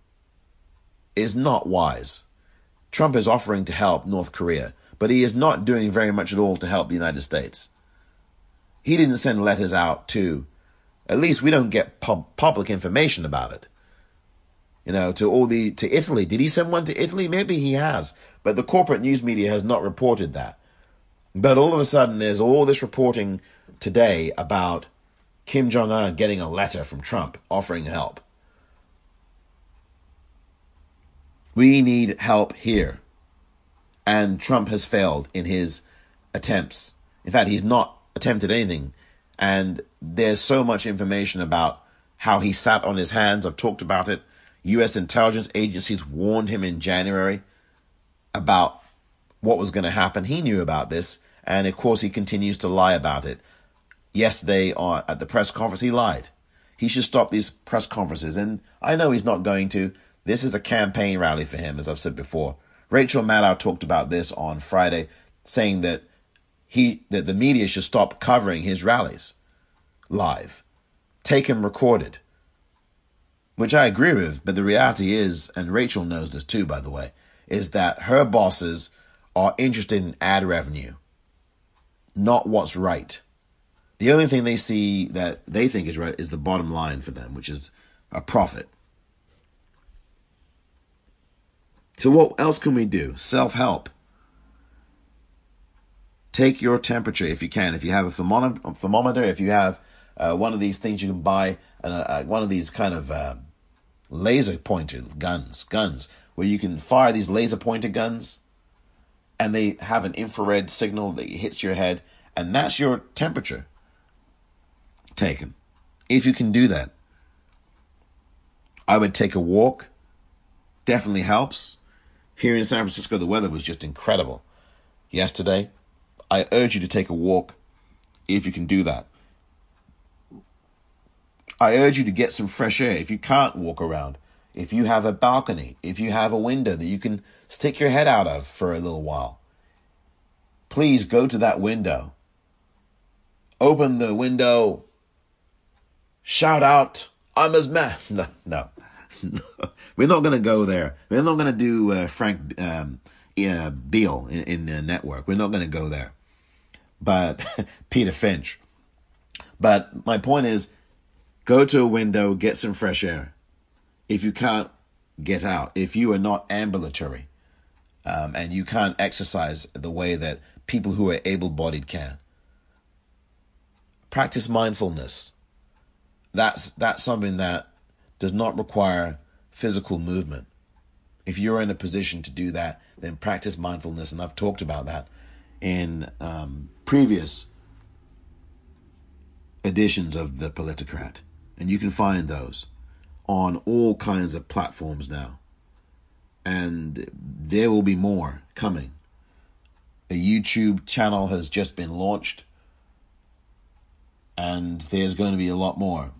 Speaker 1: is not wise. Trump is offering to help North Korea, but he is not doing very much at all to help the United States. He didn't send letters out to At least we don't get pub- public information about it. You know, to all the to Italy. Did he send one to Italy? Maybe he has, but the corporate news media has not reported that. But all of a sudden, there's all this reporting today about Kim Jong Un getting a letter from Trump offering help. We need help here. And Trump has failed in his attempts. In fact, he's not attempted anything. And there's so much information about how he sat on his hands. I've talked about it. U.S. intelligence agencies warned him in January about what was going to happen. He knew about this. And of course, he continues to lie about it. Yesterday On at the press conference, he lied. He should stop these press conferences. And I know he's not going to. This is a campaign rally for him, as I've said before. Rachel Maddow talked about this on Friday, saying that he that the media should stop covering his rallies live, take him recorded. Which I agree with, but the reality is, and Rachel knows this too, by the way, is that her bosses are interested in ad revenue, not what's right. The only thing they see that they think is right is the bottom line for them, which is a profit. So, what else can we do? Self help. Take your temperature if you can. If you have a thermometer, if you have uh, one of these things you can buy, uh, uh, one of these kind of uh, laser pointer guns, guns where you can fire these laser pointer guns, and they have an infrared signal that hits your head, and that's your temperature taken. If you can do that, I would take a walk. Definitely helps. Here in San Francisco, the weather was just incredible yesterday. I urge you to take a walk if you can do that. I urge you to get some fresh air if you can't walk around. If you have a balcony, if you have a window that you can stick your head out of for a little while, please go to that window. Open the window. Shout out, I'm his man. No, no. We're not going to go there. We're not going to do uh, Frank um, uh, Beale in, in the network. We're not going to go there. But Peter Finch. But my point is go to a window, get some fresh air. If you can't get out, if you are not ambulatory um, and you can't exercise the way that people who are able bodied can, practice mindfulness. That's, that's something that does not require physical movement. If you're in a position to do that, then practice mindfulness. And I've talked about that in um, previous editions of The Politicrat, And you can find those on all kinds of platforms now. And there will be more coming. A YouTube channel has just been launched, and there's going to be a lot more.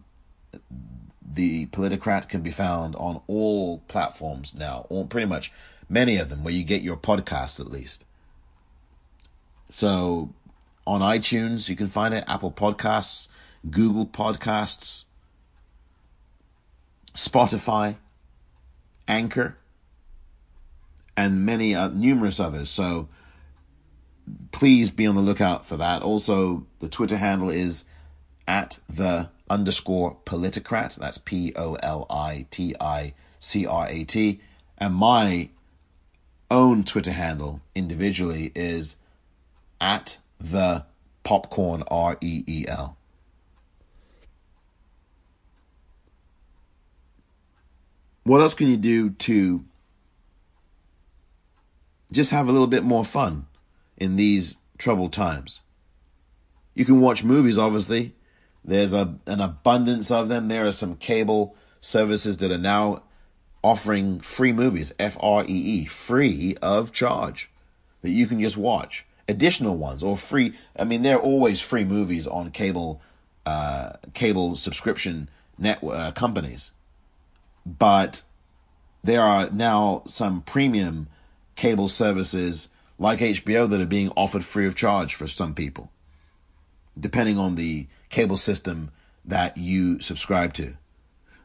Speaker 1: The Politicrat can be found on all platforms now, or pretty much many of them, where you get your podcasts at least. So on iTunes, you can find it, Apple Podcasts, Google Podcasts, Spotify, Anchor, and many uh, numerous others. So please be on the lookout for that. Also, the Twitter handle is at the underscore politicrat. That's P O L I T I C R A T. And my own Twitter handle individually is at the popcorn R E E L. What else can you do to just have a little bit more fun in these troubled times? You can watch movies, obviously. There's a, an abundance of them. There are some cable services that are now offering free movies, F R E E, free of charge, that you can just watch additional ones or free. I mean, there are always free movies on cable, uh, cable subscription network uh, companies, but there are now some premium cable services like HBO that are being offered free of charge for some people, depending on the cable system that you subscribe to.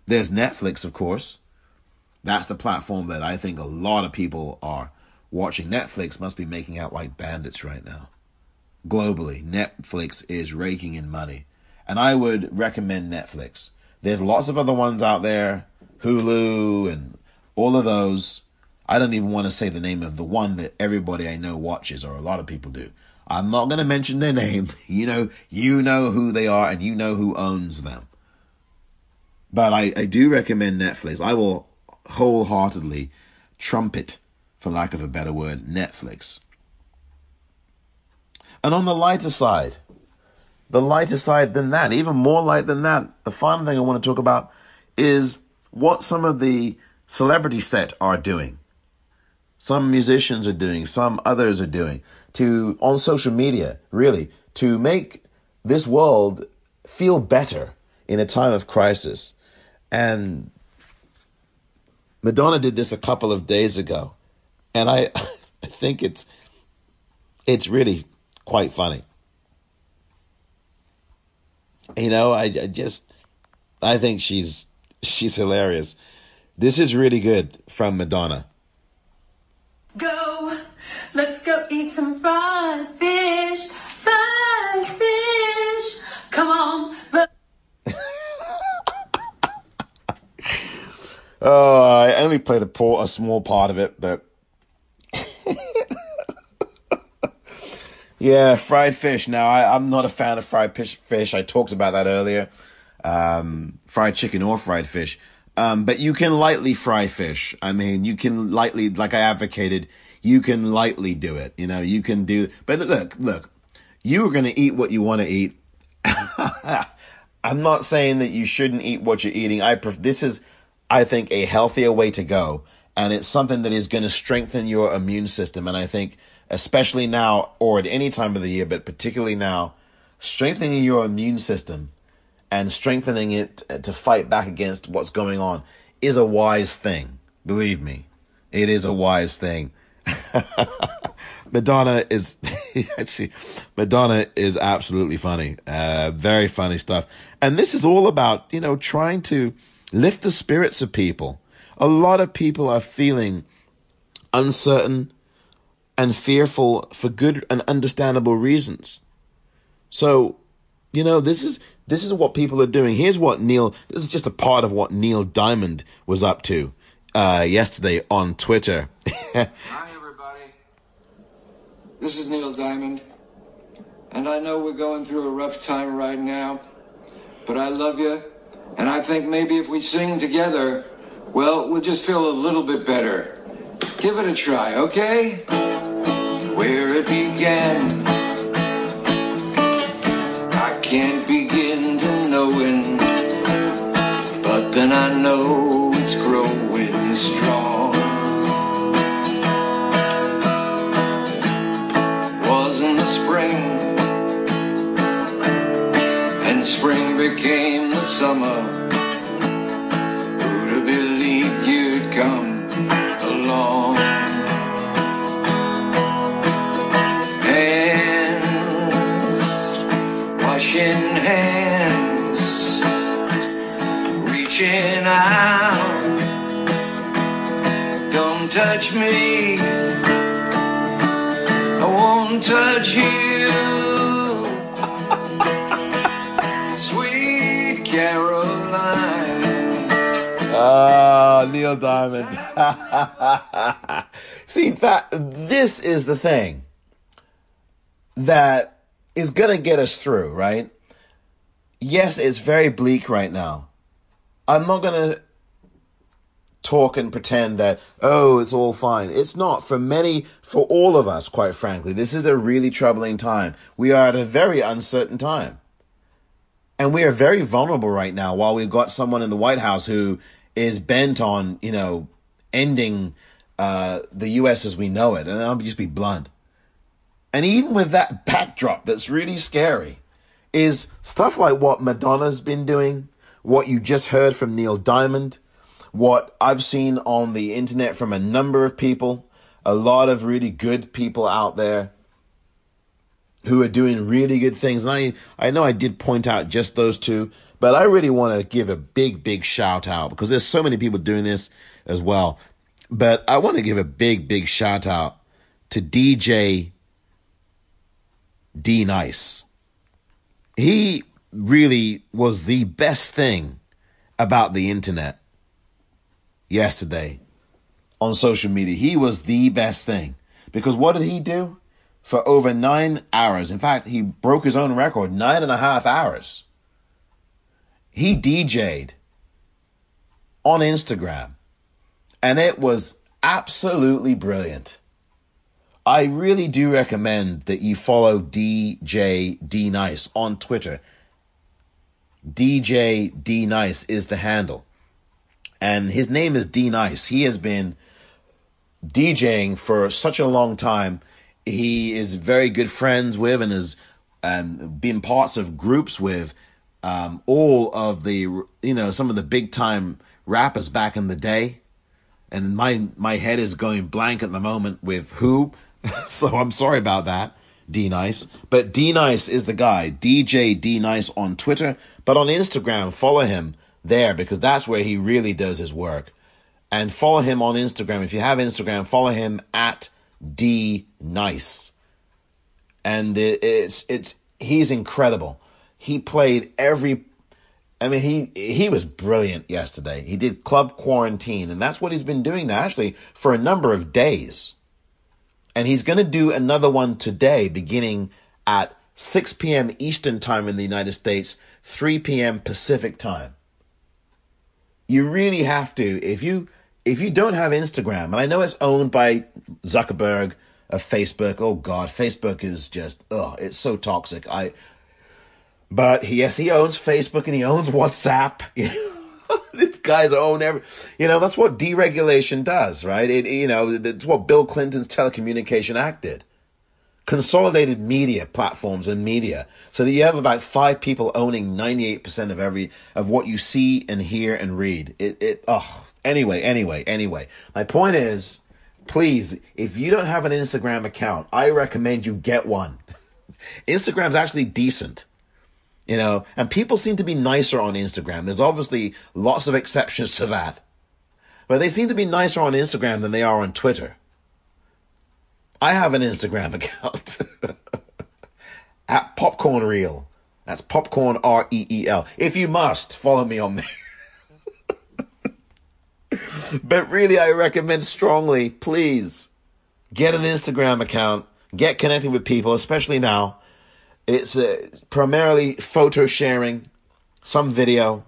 Speaker 1: There's Netflix, of course. That's the platform that I think a lot of people are watching Netflix must be making out like bandits right now. Globally, Netflix is raking in money. and I would recommend Netflix. There's lots of other ones out there, Hulu and all of those. I don't even want to say the name of the one that everybody I know watches, or a lot of people do. I'm not going to mention their name. You know, you know who they are, and you know who owns them. But I, I do recommend Netflix. I will wholeheartedly trumpet, for lack of a better word, Netflix. And on the lighter side, the lighter side than that, even more light than that, the final thing I want to talk about is what some of the celebrity set are doing. Some musicians are doing, some others are doing to on social media, really, to make this world feel better in a time of crisis. And Madonna did this a couple of days ago. And I I think it's it's really quite funny. You know, I, I just I think she's she's hilarious. This is really good from Madonna.
Speaker 3: Go, let's go eat some fried fish, fried fish. Come on,
Speaker 1: Oh, I only played a, poor, a small part of it, but yeah, fried fish. Now I, I'm not a fan of fried fish. Fish. I talked about that earlier. Um, fried chicken or fried fish. Um, but you can lightly fry fish. I mean, you can lightly, like I advocated, you can lightly do it. You know, you can do. But look, look, you are going to eat what you want to eat. I'm not saying that you shouldn't eat what you're eating. I pref- this is, I think, a healthier way to go, and it's something that is going to strengthen your immune system. And I think, especially now or at any time of the year, but particularly now, strengthening your immune system and strengthening it to fight back against what's going on is a wise thing. Believe me, it is a wise thing. Madonna is actually Madonna is absolutely funny. Uh, very funny stuff. And this is all about, you know, trying to lift the spirits of people. A lot of people are feeling uncertain and fearful for good and understandable reasons. So, you know, this is this is what people are doing. Here's what Neil this is just a part of what Neil Diamond was up to uh, yesterday on Twitter.
Speaker 4: Hi, everybody. This is Neil Diamond. And I know we're going through a rough time right now, but I love you. And I think maybe if we sing together, well, we'll just feel a little bit better. Give it a try, okay? Where it began, I can't begin but then I know it's growing strong. was in the spring, and spring became the summer. Touch me. I won't touch you. Sweet Caroline.
Speaker 1: Ah, Neil Diamond. See that this is the thing that is gonna get us through, right? Yes, it's very bleak right now. I'm not gonna talk and pretend that oh it's all fine. It's not. For many for all of us quite frankly this is a really troubling time. We are at a very uncertain time. And we are very vulnerable right now while we've got someone in the white house who is bent on you know ending uh, the us as we know it. And i'll just be blunt. And even with that backdrop that's really scary is stuff like what madonna's been doing what you just heard from neil diamond what I've seen on the internet from a number of people, a lot of really good people out there who are doing really good things. And I, I know I did point out just those two, but I really want to give a big, big shout out because there's so many people doing this as well. But I want to give a big, big shout out to DJ D-Nice. He really was the best thing about the internet yesterday on social media. He was the best thing. Because what did he do? For over nine hours. In fact, he broke his own record, nine and a half hours. He DJ'd on Instagram. And it was absolutely brilliant. I really do recommend that you follow DJ D-Nice on Twitter. DJ D-Nice is the handle. And his name is D-Nice. He has been DJing for such a long time. He is very good friends with and has um, been parts of groups with um, all of the, you know, some of the big time rappers back in the day. And my my head is going blank at the moment with who, so I'm sorry about that. D-Nice, but D-Nice is the guy. DJ D-Nice on Twitter, but on Instagram, follow him there because that's where he really does his work. And follow him on Instagram. If you have Instagram, follow him at D Nice. And it, it's it's he's incredible. He played every I mean, he he was brilliant yesterday. He did club quarantine, and that's what he's been doing actually, for a number of days. And he's going to do another one today, beginning at 6 p.m. Eastern Time in the United States, 3 p.m. Pacific Time. You really have to if you if you don't have Instagram, and I know it's owned by Zuckerberg of Facebook. Oh God, Facebook is just oh, it's so toxic. I but yes, he owns Facebook and he owns WhatsApp. this guy's own every, you know, that's what deregulation does, right? It, you know, it's what Bill Clinton's Telecommunication Act did. Consolidated media platforms and media, so that you have about five people owning ninety eight percent of every of what you see and hear and read. It, it, oh, anyway, anyway, anyway. My point is, please, if you don't have an Instagram account, I recommend you get one. Instagram's actually decent you know, and people seem to be nicer on Instagram. There's obviously lots of exceptions to that. But they seem to be nicer on Instagram than they are on Twitter. I have an Instagram account at Popcorn Reel. That's Popcorn R E E L. If you must, follow me on there. but really, I recommend strongly, please get an Instagram account, get connected with people, especially now it's uh, primarily photo sharing, some video,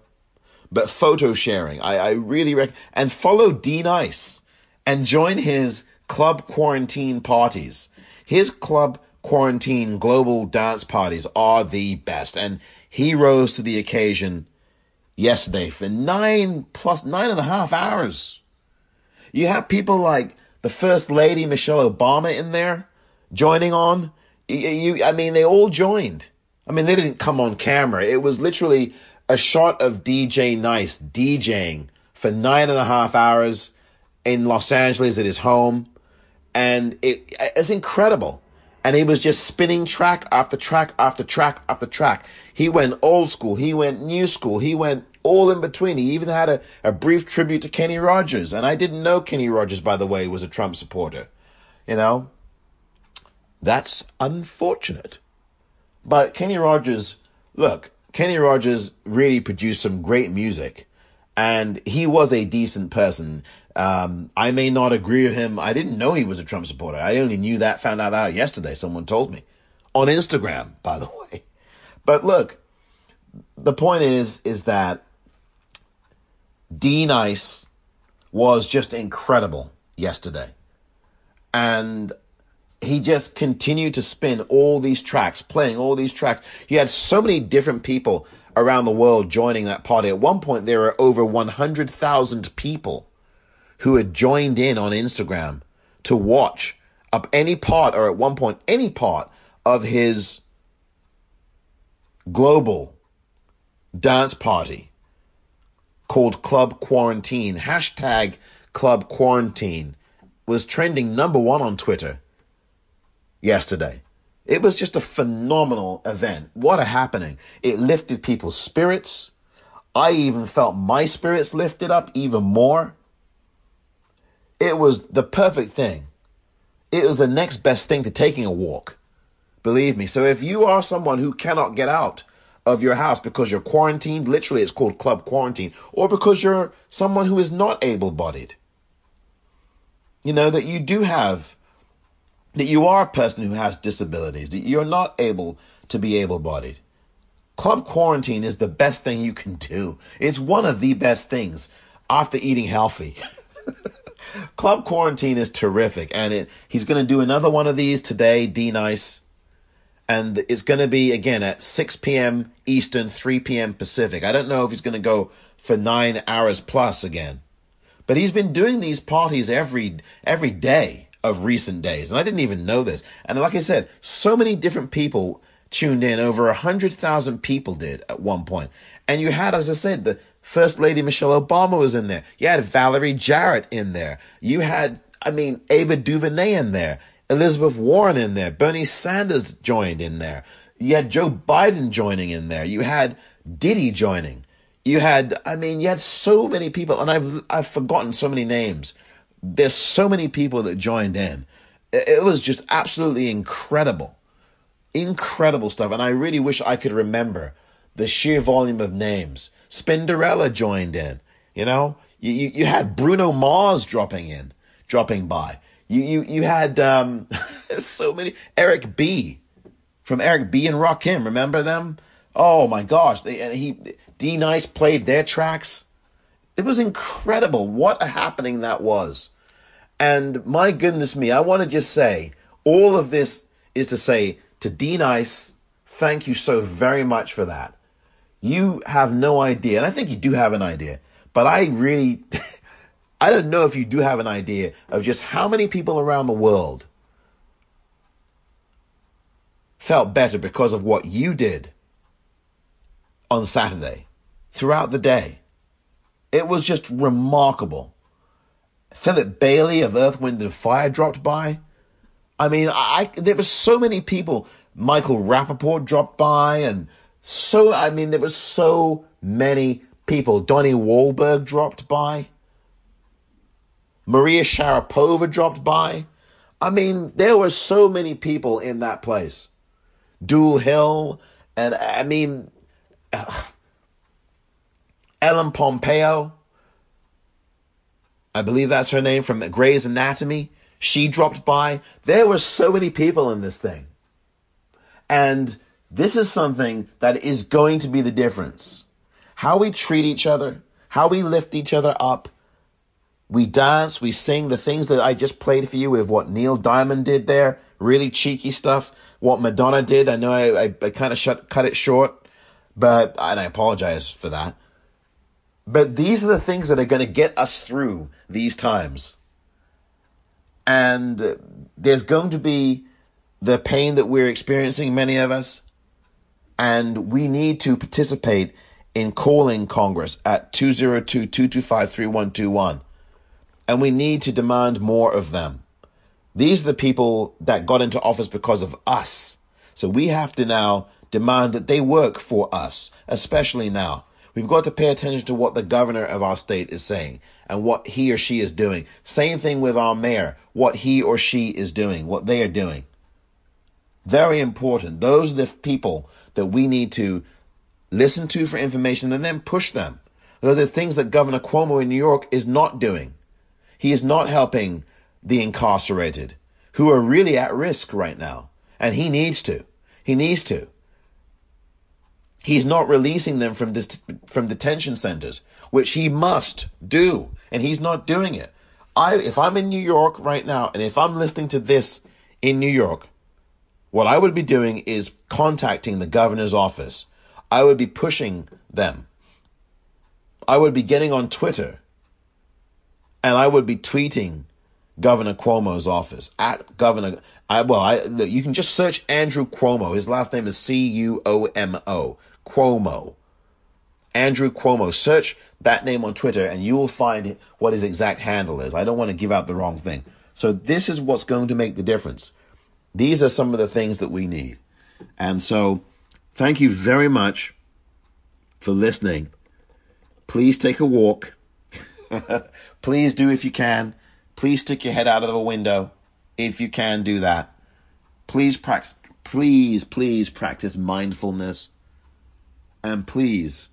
Speaker 1: but photo sharing. I, I really recommend. And follow D-Nice and join his club quarantine parties. His club quarantine global dance parties are the best. And he rose to the occasion yesterday for nine plus nine and a half hours. You have people like the First Lady Michelle Obama in there joining on. You, I mean, they all joined. I mean, they didn't come on camera. It was literally a shot of DJ Nice DJing for nine and a half hours in Los Angeles at his home. And it, it's incredible. And he was just spinning track after track after track after track. He went old school. He went new school. He went all in between. He even had a, a brief tribute to Kenny Rogers. And I didn't know Kenny Rogers, by the way, was a Trump supporter. You know? That's unfortunate. But Kenny Rogers, look, Kenny Rogers really produced some great music and he was a decent person. Um, I may not agree with him. I didn't know he was a Trump supporter. I only knew that, found out that yesterday. Someone told me on Instagram, by the way. But look, the point is, is that D-Nice was just incredible yesterday. And he just continued to spin all these tracks, playing all these tracks. He had so many different people around the world joining that party. At one point, there were over 100,000 people who had joined in on Instagram to watch up any part, or at one point, any part of his global dance party called Club Quarantine. Hashtag Club Quarantine was trending number one on Twitter yesterday. It was just a phenomenal event. What a happening. It lifted people's spirits. I even felt my spirits lifted up even more. It was the perfect thing. It was the next best thing to taking a walk. Believe me. So if you are someone who cannot get out of your house because you're quarantined. Literally, it's called club quarantine, or because you're someone who is not able bodied. You know, that you do have, that you are a person who has disabilities, that you're not able to be able bodied. Club quarantine is the best thing you can do. It's one of the best things after eating healthy. Club quarantine is terrific, and it, he's going to do another one of these today, D-Nice, and it's going to be again at 6 p.m. Eastern, 3 p.m. Pacific. I don't know if he's going to go for nine hours plus again, but he's been doing these parties every every day of recent days, and I didn't even know this. And like I said, so many different people tuned in. Over a hundred thousand people did at one point, and you had, as I said, the First Lady Michelle Obama was in there. You had Valerie Jarrett in there. You had, I mean, Ava DuVernay in there. Elizabeth Warren in there. Bernie Sanders joined in there. You had Joe Biden joining in there. You had Diddy joining. You had, I mean, you had so many people, and I've I've forgotten so many names. There's so many people that joined in. It, was just absolutely incredible, incredible stuff. And I really wish I could remember the sheer volume of names. Spinderella joined in. You know, you, you, you had Bruno Mars dropping in, dropping by. You you you had um, so many Eric B from Eric B and Rakim. Remember them? Oh my gosh! They, and he D-Nice played their tracks. It was incredible. What a happening that was. And my goodness me, I want to just say all of this is to say to D-Nice, thank you so very much for that. You have no idea, and I think you do have an idea, but I really, I don't know if you do have an idea of just how many people around the world felt better because of what you did on Saturday throughout the day. It was just remarkable. Philip Bailey of Earth, Wind and Fire dropped by. I mean, I, there were so many people. Michael Rapaport dropped by, and so, I mean, there were so many people. Donnie Wahlberg dropped by. Maria Sharapova dropped by. I mean, there were so many people in that place. Dulé Hill, and I mean, uh, Ellen Pompeo. I believe that's her name from Grey's Anatomy. She dropped by. There were so many people in this thing. And this is something that is going to be the difference. How we treat each other, how we lift each other up. We dance, we sing the things that I just played for you with what Neil Diamond did there, really cheeky stuff. What Madonna did, I know I, I, I kind of cut it short, but, and I apologize for that. But these are the things that are going to get us through these times. And there's going to be the pain that we're experiencing, many of us. And we need to participate in calling Congress at 202 225 3121. And we need to demand more of them. These are the people that got into office because of us. So we have to now demand that they work for us, especially now. We've got to pay attention to what the governor of our state is saying and what he or she is doing. Same thing with our mayor, what he or she is doing, what they are doing. Very important. Those are the people that we need to listen to for information and then push them. Because there's things that Governor Cuomo in New York is not doing. He is not helping the incarcerated who are really at risk right now. And he needs to. He needs to. He's not releasing them from this, from detention centers, which he must do. And he's not doing it. I, if I'm in New York right now, and if I'm listening to this in New York, what I would be doing is contacting the governor's office. I would be pushing them. I would be getting on Twitter and I would be tweeting Governor Cuomo's office at Governor. I, well, I, you can just search Andrew Cuomo. His last name is C U O M O. Cuomo. Andrew Cuomo. Search that name on Twitter and you will find what his exact handle is. I don't want to give out the wrong thing. So this is what's going to make the difference. These are some of the things that we need. And so, thank you very much for listening. Please take a walk. Please do if you can. Please stick your head out of the window if you can do that. Please practice please please practice mindfulness. and please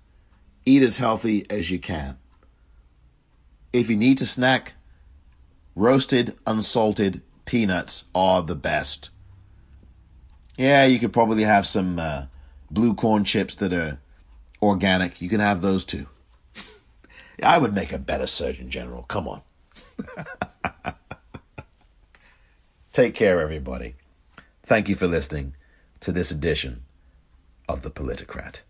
Speaker 1: eat as healthy as you can. If you need to snack, roasted, unsalted peanuts are the best. Yeah, you could probably have some uh, blue corn chips that are organic. You can have those too. I would make a better Surgeon General. Come on. Take care, everybody. Thank you for listening to this edition of The Politicrat.